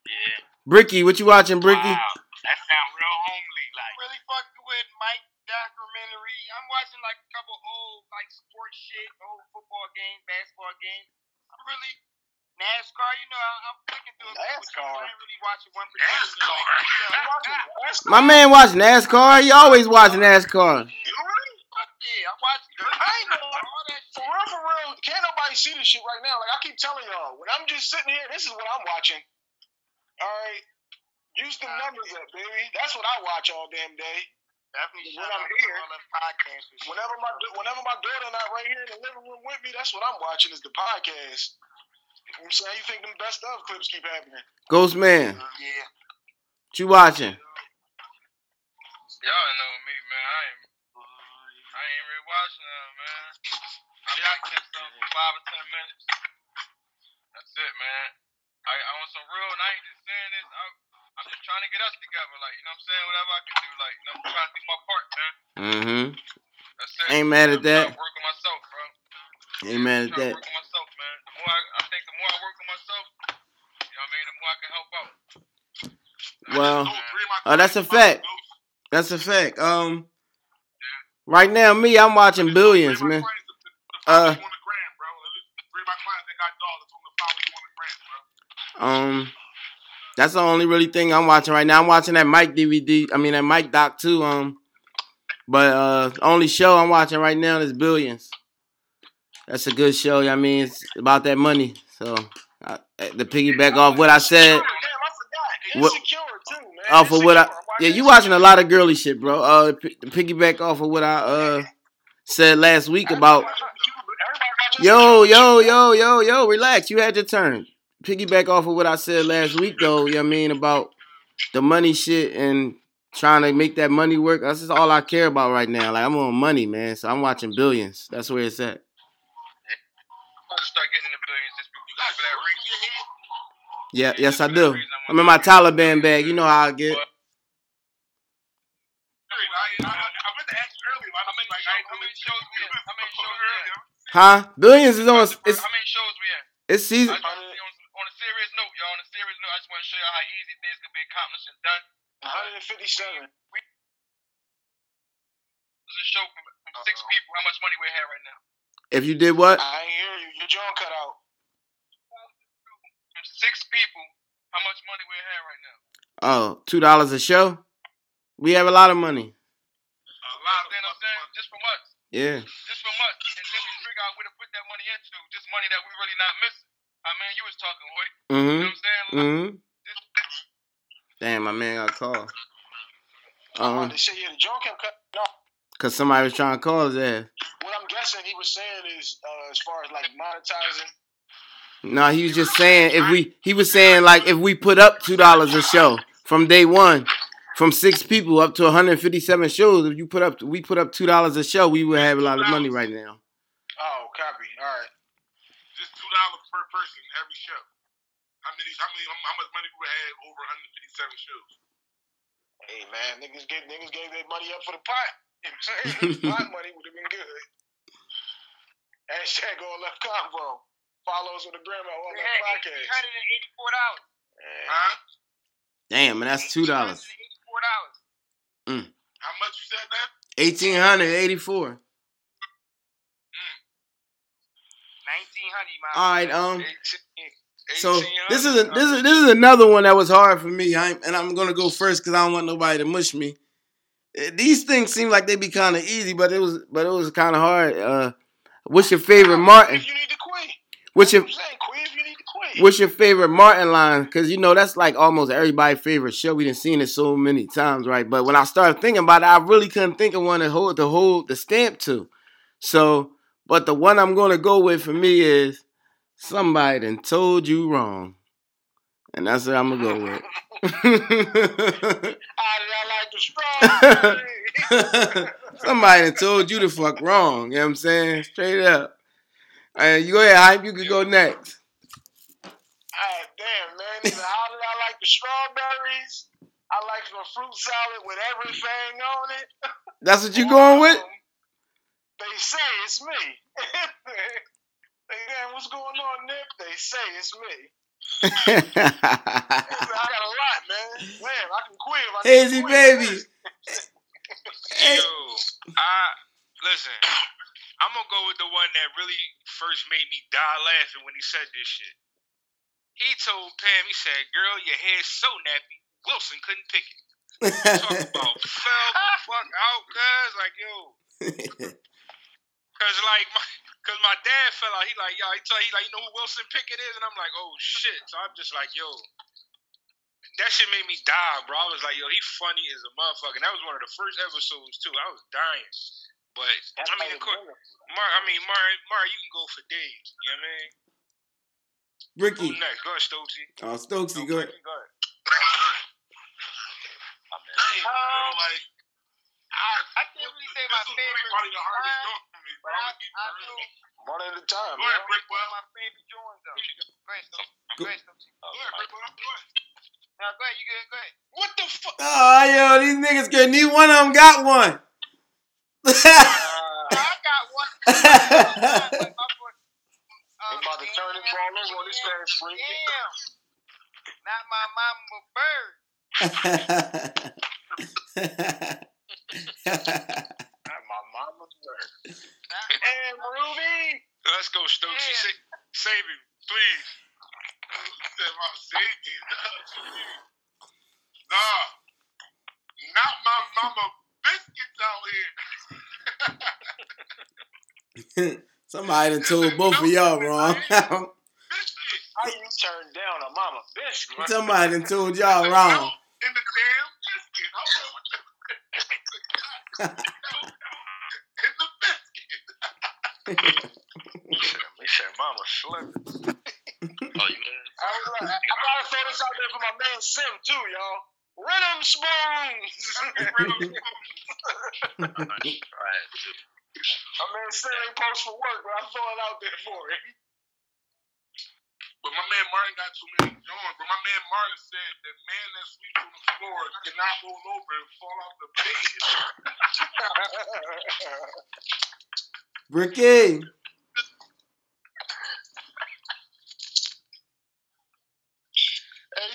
Yeah.
Bricky, what you watching, Bricky?
Wow. That sound real homely like.
really fucking with Mike documentary. I'm watching like a couple old like sports shit, old football games, basketball games. I'm really NASCAR. You know, I, I'm flicking through a
NASCAR.
shit. I ain't really watching one particular.
NASCAR.
Like,
You watching NASCAR?
My man watch NASCAR. He always watch NASCAR.
yeah, I'm watching.
I ain't gonna
all that
For real, for real, can't nobody see this shit right now. Like I keep telling y'all, when I'm just sitting here, this is what I'm watching. All right, use the numbers up, baby. That's what I watch all damn day.
Definitely
When I'm
out to
here,
all them podcasts and shit.
Whenever my whenever my daughter not right here in the living room with me, that's what I'm watching is the podcast. You know what I'm saying you think them best of clips keep happening.
Ghost man,
Yeah.
what you watching?
Y'all know me, man. I ain't, I ain't really watching that, man. I might catch something for five or ten minutes. That's it, man. I, I want some real, and I ain't just saying this. I'm, I'm just trying to get us together, like you know what I'm saying. Whatever I can do, like you know, I'm trying to do my part, man.
Mm-hmm.
That's it.
Ain't mad at
I'm
that.
to work on myself, bro.
Ain't mad
I'm
at that.
More I, I think, the more I work on myself, you know what I mean. The more I can help out.
Well,
Those three of my
oh, that's a fact. That's a fact. Um, right now, me, I'm watching billions, man.
my clients that- that follow
Uh,
you on the gram, bro. At least Three of my clients that got dogs that told me to follow you on the gram, bro.
Um, that's the only really thing I'm watching right now. I'm watching that Mike DVD. I mean that Mike doc too. Um, but uh, only show I'm watching right now is Billions. That's a good show. I mean, it's about that money. So uh, the piggyback off what I said,
Damn, I forgot.
What-
Insecure too, man.
off of what I yeah, you watching a lot of girly shit, bro. Uh, p- piggyback off of what I uh said last week about yo, yo, yo, yo, yo, relax. You had your turn. Piggyback off of what I said last week though, you know what I mean, about the money shit and trying to make that money work. That's just all I care about right now. Like I'm on money, man. So I'm watching billions. That's where it's at.
I'm about to start getting in the billions just because for that reason.
Yeah, yes I do. I'm in my Taliban bag. You know how I get. Huh? Billions is on. It's
How many shows we in?
it's season.
I just wanna say on, on a serious note, y'all. On a serious note, I just want to show y'all how easy things can be accomplished and done.
157.
This is a show from, from six people. How much money we have right now?
If you did what?
I ain't hear you. Your jaw cut out.
Six people, how much money we have right now?
Oh, two dollars a show. We have a lot of money.
a lot of
You know what I'm saying? Just from us.
Yeah.
Just from us. And then we figure out where to put that money into. Just money that we really not missing. I mean, you was talking, Hoy. You know
Mm-hmm.
what I'm saying? Like,
Mm-hmm.
just,
Damn, my man got a call.
I'm
Um,
to say, yeah, the jaw kept cutting off.
Cause somebody was trying to call his ass.
What I'm guessing he was saying is, uh, as far as like monetizing,
No, he was just saying if we. He was saying like if we put up two dollars a show from day one, from six people up to 157 shows. If you put up, we put up two dollars a show, we would have a lot of money right now.
oh, copy. All right.
just two dollars per person every show. How many? How many? How much money we would have over 157 shows?
Hey man, niggas gave niggas gave their money up for the pot. You know what I'm saying? pot money would have been good. Hashtag all left convo. Follow us on the gram at all left podcast.
hundred and eighty-four dollars.
Man,
Huh?
Damn, and that's two dollars.
Eighty-four dollars.
How much you said now?
Eighteen hundred eighty-four.
Nineteen hundred.
All right, um.
18,
So this is a, this is this is another one that was hard for me. I and I'm gonna go first because I don't want nobody to mush me. Eh, These things seem like they'd be kind of easy, but it was but it was kind of hard. Uh, what's your favorite Martin?
If you need to quit,
What's your
quit if you need to quit.
what's your favorite Martin line? Because you know that's like almost everybody's favorite show. We done seen it so many times, right? But when I started thinking about it, I really couldn't think of one to hold to hold the stamp to. So, but the one I'm gonna go with for me is somebody done told you wrong, and that's what I'm gonna go with.
I, I like the.
Somebody told you to fuck wrong. You know what I'm saying? Straight up. Hey, you go ahead, hype. You can go next.
Ah, damn, man. Either how did I like the strawberries? I like my fruit salad with everything on it.
That's what you going with?
They say it's me. hey, damn, what's going on, Nip? They say it's me. I got a lot, man. Man, I can quit if I
Hazy
quit.
baby.
Yo, I listen. I'm gonna go with the one that really first made me die laughing when he said this shit. He told Pam, he said, "Girl, your hair's so nappy, Wilson couldn't pick it." Talk about fell the fuck out, cuz like yo, cause like my, cause my dad fell out. He like yo, he tell he like you know who Wilson Pickett is, and I'm like oh shit. So I'm just like yo, that shit made me die, bro. I was like yo, he funny as a motherfucker. And that was one of the first episodes too. I was dying, but I mean of course, Mar, I mean Mar, Mar, you can go for days. You know what I mean?
Ricky.
Who next? Go ahead, Stokesy.
Oh, Stokesy, go ahead.
Go ahead.
Damn, bro, like I,
I can't really say my favorite.
really probably the hardest
line,
joint for me,
But. I,
I'm gonna keep
I
it real.
know
One at a time,
Go ahead,
man.
Brick
one of my favorite joints though. Go ahead, Stokes.
Go-
Go ahead, Stokes.
Go ahead, Brick Well. Go ahead.
No, go ahead. You good? Go ahead.
What the fuck?
Oh, yo, these niggas good. Neither one of them got one.
I got one. But my
They
uh,
about to turn this ball over on this fast break.
Damn. Not my mama bird.
Not my mama's bird. And Ruby.
Let's go, Stokesy.
Yeah.
Sa- save him, please.
Said my safety. Nah, not my mama biscuits out here.
Somebody done told both of y'all wrong.
How you turn down a mama biscuit?
Somebody done told y'all wrong.
In the damn biscuit. Hold on. in the biscuit.
He said, "Mama slim." oh, you know.
I, was like, I, I gotta throw this out there for my man Sim too, y'all. Rhythm spoons.
Right.
my man Sim ain't post for work, but I throw it out there for him.
But my man Martin got too many joints. But my man Martin said that man that sleeps on the floor cannot roll over and fall off the bed.
Ricky.
hey,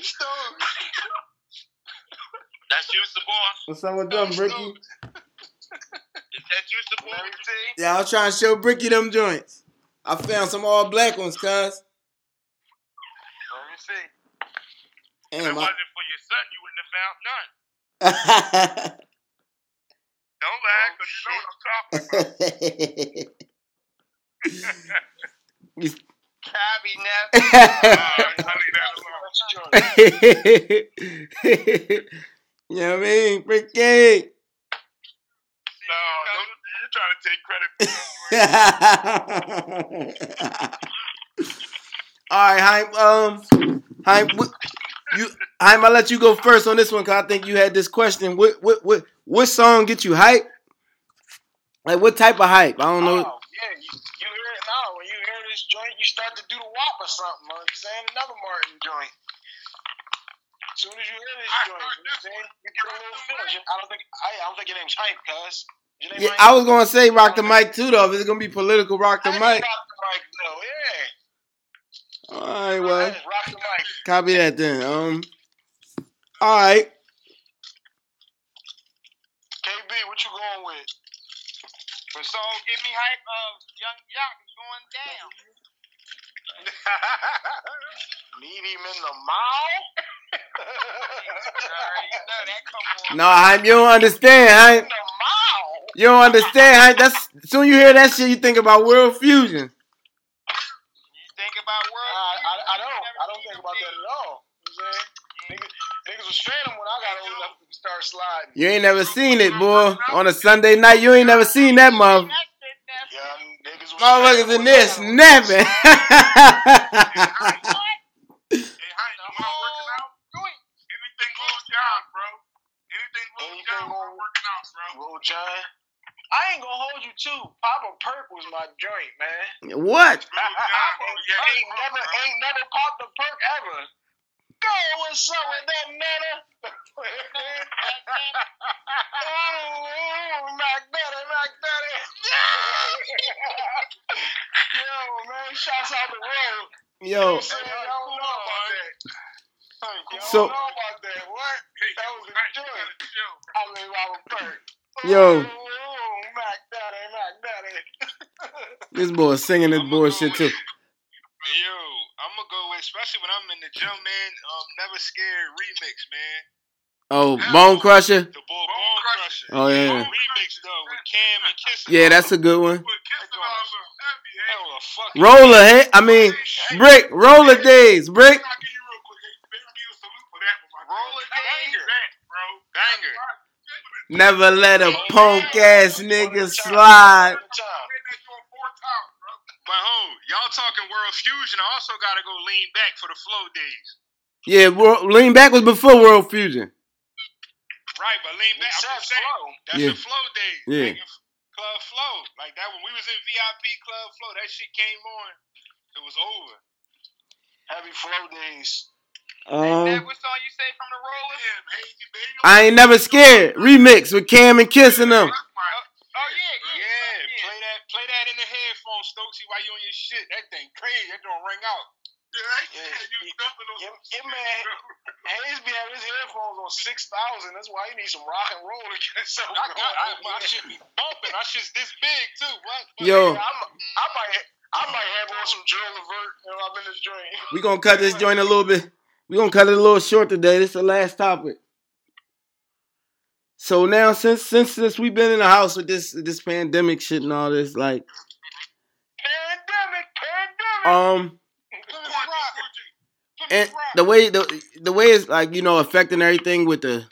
Stone.
That's you, boy.
What's up with them, Ricky?
Is that you, boy?
Let.
Yeah, I was trying to show Bricky them joints. I found some all black ones, cuz.
Let me see.
If it
I-
wasn't for your son, you wouldn't have found none. Don't lie, because you know what I'm talking about.
Cabby Neff.
Uh, I leave that alone.
you know what I mean? Bricky.
No, don't, you're trying to take credit for that.
All right, Haim. Um, Haim, what, you, Haim, I'll let you go first on this one because I think you had this question. What, what, what, what song get you hype? Like, what type of hype? I don't know.
Oh, yeah, you, you hear it now. When you hear this joint, you start to do the wop or something. Man. You saying another Martin joint. As soon as you hear this
I
joint, you
this
saying you get a little feeling. I don't think I, I don't think your name's hype, cuz.
Yeah, I was gonna say rock the mic too, though. If it's gonna be political, rock the
I
mic.
Rock the mic, though. Yeah.
All right, well,
Hey, rock the mic.
copy that then. Um, all right.
KB, what you going with?
The song Get Me Hype of Yung Joc is going down.
Need him in the mouth?
Alright, you know that come on.
No, Haim, you don't understand, Haim.
in the mouth?
You don't understand, Haim. That's soon you hear that shit, you think about World Fusion.
You think about
I,
world.
I, I
Music,
don't.
you never
I don't
seen
think
them
about that
days.
at all. You know what I'm saying? Niggas, niggas was straight when I got old enough to start sliding.
You ain't never seen it, boy. On a Sunday night, you ain't never seen that mother.
That shit, that
Yeah, niggas was
Motherfuckers in
when
this
got old
snapping.
Hey, Hank, you want working out?
joint.
Anything Lil Jon, bro. Anything Lil
Anything
John,
Lil-
I'm working out, bro.
Lil Jon. I ain't gonna hold you too. Papa Perk was my joint, man.
what?
Lil Jon, bro. Yeah,
I ain't
bro,
never, ain't never popped a perk ever. Go, what's up with that nana? oh, Mac Daddy, Mac Daddy. Yo, man, shouts out the world.
Yo,
You know what I'm? Y'all don't know about that. Y'all
So-
don't know about that. What? That
yo,
was a
Hank, you
joint.
gotta chill, bro.
I mean, Robert
Yo.
Oh, Mac Daddy, Mac Daddy.
this boy singing this bullshit too.
Yo, I'm gonna go with, especially when I'm in the gym, man. Um, Never Scared remix, man.
Oh, Bone Crusher.
The Bull Bone Crusher.
Oh yeah,
Remix though with Cam and Kiss.
yeah, that's a good one.
Put kissing on him. Heavy,
That
hey.
was a fucking
Roller, hey, I mean, Brick, Roller Days, Brick.
I'll give you real quick. Hey, better give you a salute for that one, my
Roller
That
Days.
was that, bro.
Banger.
Never let a punk ass nigga slide.
Good time.
Made that joint four times, bro.
But hold, y'all talking World Fusion. I also gotta go lean back for the flow days.
Yeah, Wor- Lean Back was before World Fusion.
Right, but lean back.
said
I'm just saying.
flow.
That's
Yeah.
the flow days.
Yeah.
Nigga. Club Flow. Like that when we was in VIP Club Flow, that shit came on. It was over.
Heavy flow days.
That
Um,
what song you say from the roller?
Damn, hazy.
I ain't never scared. Remix with Cam and Kiss and them.
Oh yeah, yeah.
Yeah, play that play that in the headphones, Stokesy, while you on your shit. That thing crazy. That don't ring out.
Yeah,
Yeah,
yeah, you
yeah,
dumping on
yeah, yeah, man.
bro.
Hayes be having his headphones on six thousand. That's why he needs some rock and roll to get himself
I
going.
got I, my shit be bumping. My shit's this big too. What? what?
Yo,
Yeah, I'm, I might, I might have on some Joe Levert when I'm in this joint.
we gonna cut this joint a little bit. We gonna cut it a little short today. This is the last topic. So now, since since since we've been in the house with this this pandemic shit and all this, like,
Pandemic, pandemic.
um, and the way the the way it's like you know affecting everything with the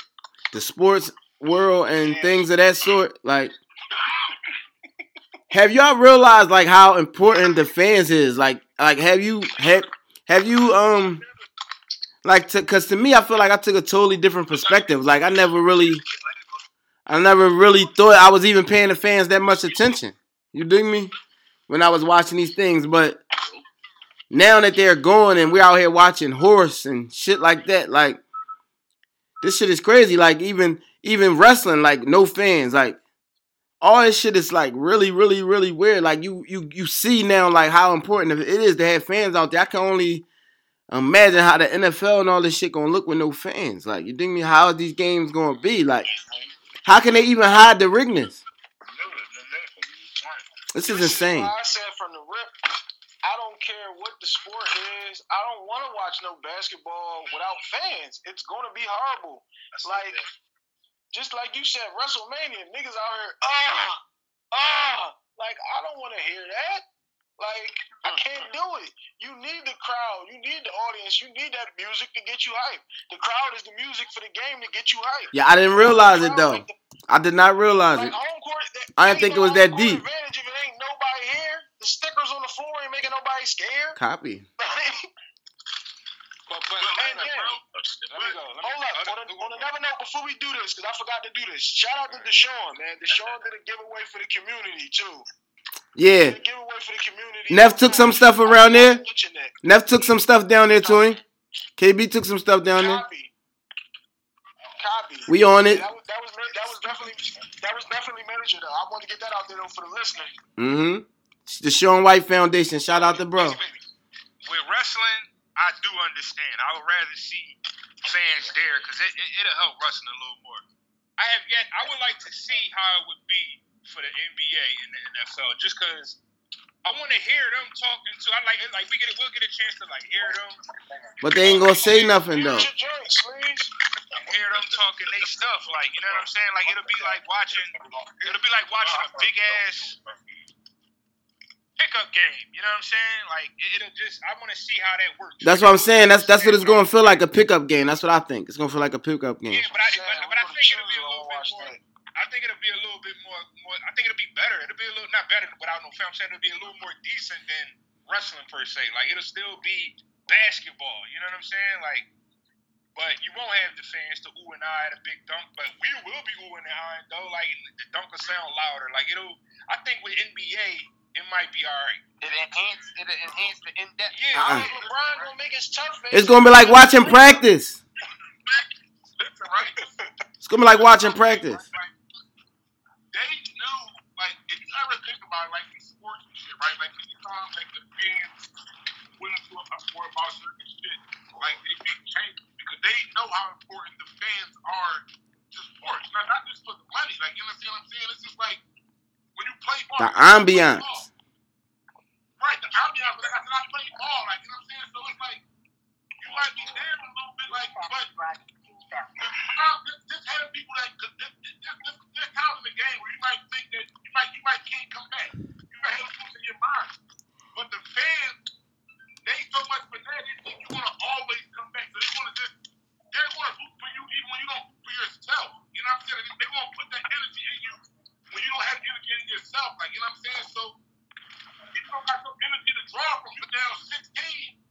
the sports world and things of that sort. Like, have y'all realized like how important the fans is? Like, like have you have have you um like to because to me I feel like I took a totally different perspective. Like I never really, I never really thought I was even paying the fans that much attention. You dig me? When I was watching these things, but now that they're going and we're out here watching horse and shit like that, like this shit is crazy. Like even even wrestling, like no fans, like all this shit is like really, really, really weird. Like you you you see now like how important it is to have fans out there. I can only imagine how the NFL and all this shit gonna look with no fans. Like you think me how are these games gonna be? Like how can they even hide the rigness? This is insane.
I said from the rip, I don't care what the sport is. I don't want to watch no basketball without fans. It's going to be horrible. like, just like you said, WrestleMania, niggas out here, ah, ah. Like, I don't want to hear that. Like, I can't do it. You need the crowd. You need the audience. You need that music to get you hyped. The crowd is the music for the game to get you hyped.
Yeah, I didn't realize it though. I did not realize
Like,
it.
court, that,
I didn't think it was that deep.
advantage if it ain't nobody here. The stickers on the floor ain't making nobody scared.
Copy.
But, but,
And
but,
then-
bro, let me go. Let me
Hold up. On, a, on another note, before we do this, because I forgot to do this, shout out to Deshaun, man. Deshaun did a giveaway for the community, too.
Yeah.
Did a for the community.
Neff took some stuff around there. Neff took some stuff down there to him. KB took some stuff down there.
Copy. Copy.
We on it.
That was, that was that was definitely that was definitely major though. I want to get that out there though for the listener.
Mm-hmm. The Sean White Foundation. Shout out to bro.
With wrestling, I do understand. I would rather see fans there because it, it, it'll help wrestling a little more. I have yet. I would like to see how it would be for the NBA and the NFL, just because I want to hear them talking to. I like like we get. We'll get a chance to like hear them,
But they ain't gonna say nothing though.
Get your drinks, please.
hear them talking they stuff. Like you know what I'm saying? Like it'll be like watching. It'll be like watching a big ass pickup game. You know what I'm saying? Like it, it'll just. I want to see how that works.
That's what I'm saying. That's that's what it's gonna feel like a pickup game. That's what I think. It's gonna feel like a pickup game.
Yeah, but I, but, but I think it'll be a little bit more.
That.
I think it'll be a little bit more. more I think it'll be better. It'll be a little not better without no film. I'm saying it'll be a little more decent than wrestling per se. Like it'll still be basketball. You know what I'm saying? Like, but you won't have the fans to ooh and I at a big dunk. But we will be ooh and I though. Like the dunk will sound louder. Like it'll. I think with NBA it might be all right.
It enhance, it enhance the in depth.
Yeah.
Uh-uh.
LeBron gonna make his tough face.
It's gonna be like watching practice. It's gonna be like watching practice.
They knew, like, if you ever think about like these sports and shit, right? Like, anytime like the fans went into a sport about certain shit, like they big changes because they know how important the fans are to sports. Now, not just for the money, like you understand what I'm saying? It's just like when you play ball,
The ambiance.
Right, the ambiance. Like I said, I play ball, like you know what I'm saying. So it's like you might be there a little bit, like, but having people that, this, this, this, this, game where you might think that you might, you might can't come back. You might have in your mind. But the fans, they so much for that, they think you're gonna always come back. So they're gonna just, they're gonna root for you even when you don't for yourself. You know what I'm saying? They're gonna put that energy in you when you don't have energy in yourself. Like you know what I'm saying? So people don't energy to draw from you down 16,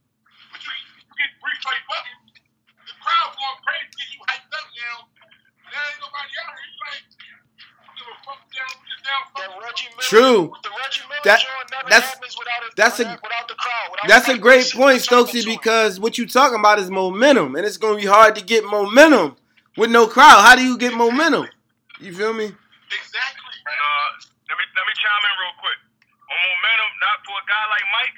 but you, you get three straight buckets crowd going crazy, get you hyped up now. There ain't nobody out here. You like, give a fuck down, down.
That Miller,
True.
The
That- that's-
a,
that's a-
crowd.
That's a great point, Stokesy, because what you talking about is momentum, and it's gonna be hard to get momentum with no crowd. How do you get momentum? You feel me?
Exactly.
And, uh, let me let me chime in real quick. On momentum, not for a guy like Mike.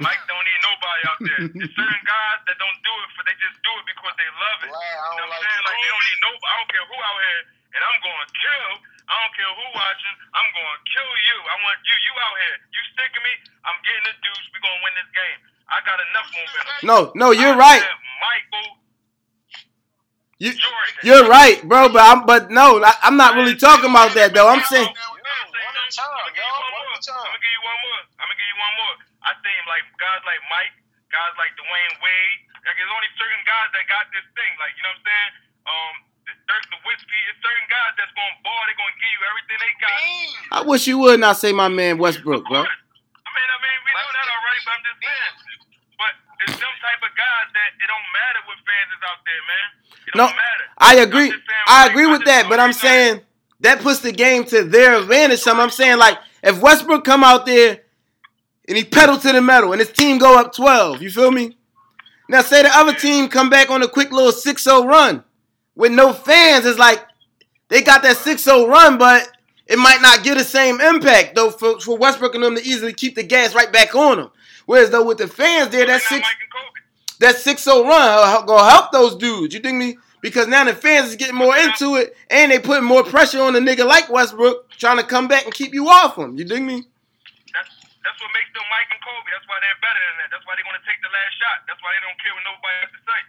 Mike don't need nobody out there. There's certain guys that don't do it for they just do it because they love it.
Glad
you know what I'm
like
saying? Like they don't need no. I don't care who out here, and I'm going to kill. I don't care who watching. I'm going to kill you. I want you. You out here. You sticking me? I'm getting the deuce. We gonna win this game. I got enough momentum.
No, no, you're
I
right.
said Michael
You,
Jordan.
you're right, bro. But I'm, but no, I, I'm not really talking about that though. I'm saying,
One at a time,
I'm
yo. One at a time.
gonna give you one more. I'm gonna give you one more. I think like guys like Mike, guys like Dwyane Wade. Like there's only certain guys that got this thing. Like you know what I'm saying? Um, Dirk Nowitzki it's certain guys that's gonna ball. They're gonna give you everything they got.
I wish you would not say my man Westbrook, bro.
I mean, I mean, we know that already, but I'm just saying. But it's them type of guys that it don't matter what fans is out there, man. It
No,
don't matter.
I agree.
I'm saying,
I
like,
agree with
just
that, but I'm saying that puts the game to their advantage. Some I'm saying like if Westbrook come out there and he pedal to the metal and his team go up 12, you feel me? Now say the other team come back on a quick little 6-0 run with no fans. It's like they got that 6-0 run, but it might not get the same impact though for, for Westbrook and them to easily keep the gas right back on them. Whereas though with the fans there, that six
Mike and Kobe.
that 6-0 run uh, gonna help those dudes. You dig me? Because now the fans is getting more into it, and they putting more pressure on a nigga like Westbrook trying to come back and keep you off him. You dig me?
That's that's what makes them Mike and Kobe. That's why they're better than that. That's why they're gonna take the last shot. That's why they don't care what nobody has to say.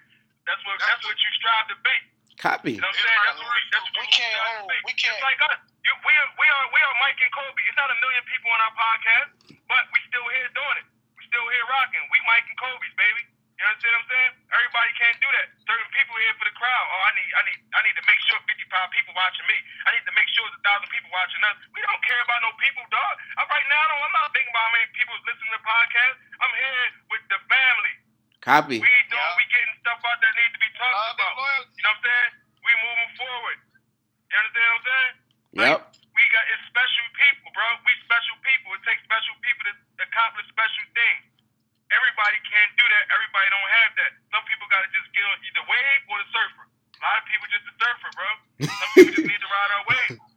That's what that's what you strive to be.
Copy.
You know what I'm saying? That's what we, that's what
We can't
strive to
hold-
be.
we can't-
It's like us. You, we are we are we are Mike and Kobe. It's not a million people on our podcast, but we still here doing it. We still here rocking. We Mike and Kobe's baby. You understand what I'm saying? Everybody can't do that. Certain people here for the crowd. Oh, I need I need I need to make sure 55 people watching me. I need to make sure there's a thousand people watching us. We don't care about no people, dog. I'm right now, I don't, I'm not thinking about how many people is listening to the podcast. I'm here with the family.
Copy.
We doing, we getting stuff out that need to be talked
Love
about.
loyalty.
You know what I'm saying? We moving forward. You understand what I'm saying?
Yep.
We got it's special people, bro. We special people. It takes special people to accomplish special things. Everybody can't do that. Everybody don't have that. Some people gotta just get on either wave or the surfer. A lot of people just the surfer, bro. Some people just need to ride our wave.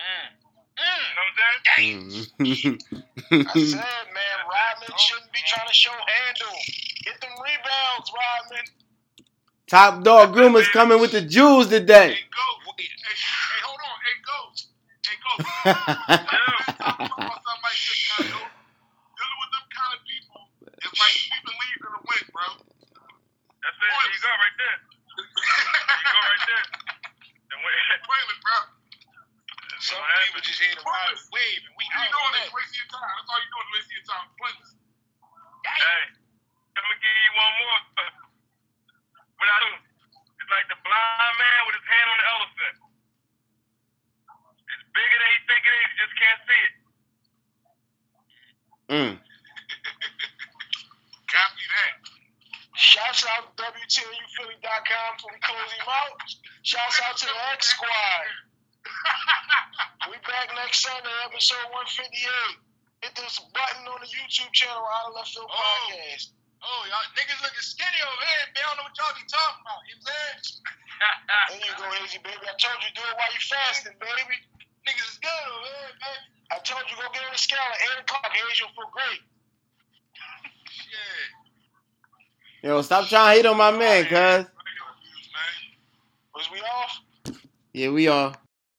Mm.
You know what I'm saying?
I said, man, Rodman shouldn't be trying to show handle. Get them rebounds, Rodman.
Top dog groomers coming with the jewels today.
Hey, go. Hey, hey, hold on. Hey, go. Hey, go. I'm talking about something like this, guys, yo. Dealing with them kind of people is like sweeping leaves in the wind, bro.
That's it. There you go right there. There you go right there. Then wait-
Pointless, bro.
Some
What
people just here to ride the wave, and we
What are you
out on
doing?
that.
Wasting your time. That's all you're doing is wasting your time. Pointless.
Hey, I'm gonna give you one more. What I do? It's like the blind man with his hand on the elephant. It's bigger than he think it is. You just can't see it.
Mm.
Copy that.
Shouts out to we close him out. Shouts out to the X Squad. We back next Sunday, episode 158. Hit this button on the YouTube channel, Out of Left Field
Oh.
Podcast.
Oh, y'all niggas looking skinny over here. They don't know what y'all be talking about. You know what I'm saying?
There you go, Hazy baby. I told you do it while you fasting, baby.
Niggas is good over here, baby.
I told you go get on the scale at 8 o'clock. Hazy will feel great.
Shit.
Yo, stop trying to hate on my man, cuz.
Regular views, man.
Was we off?
Yeah, we are.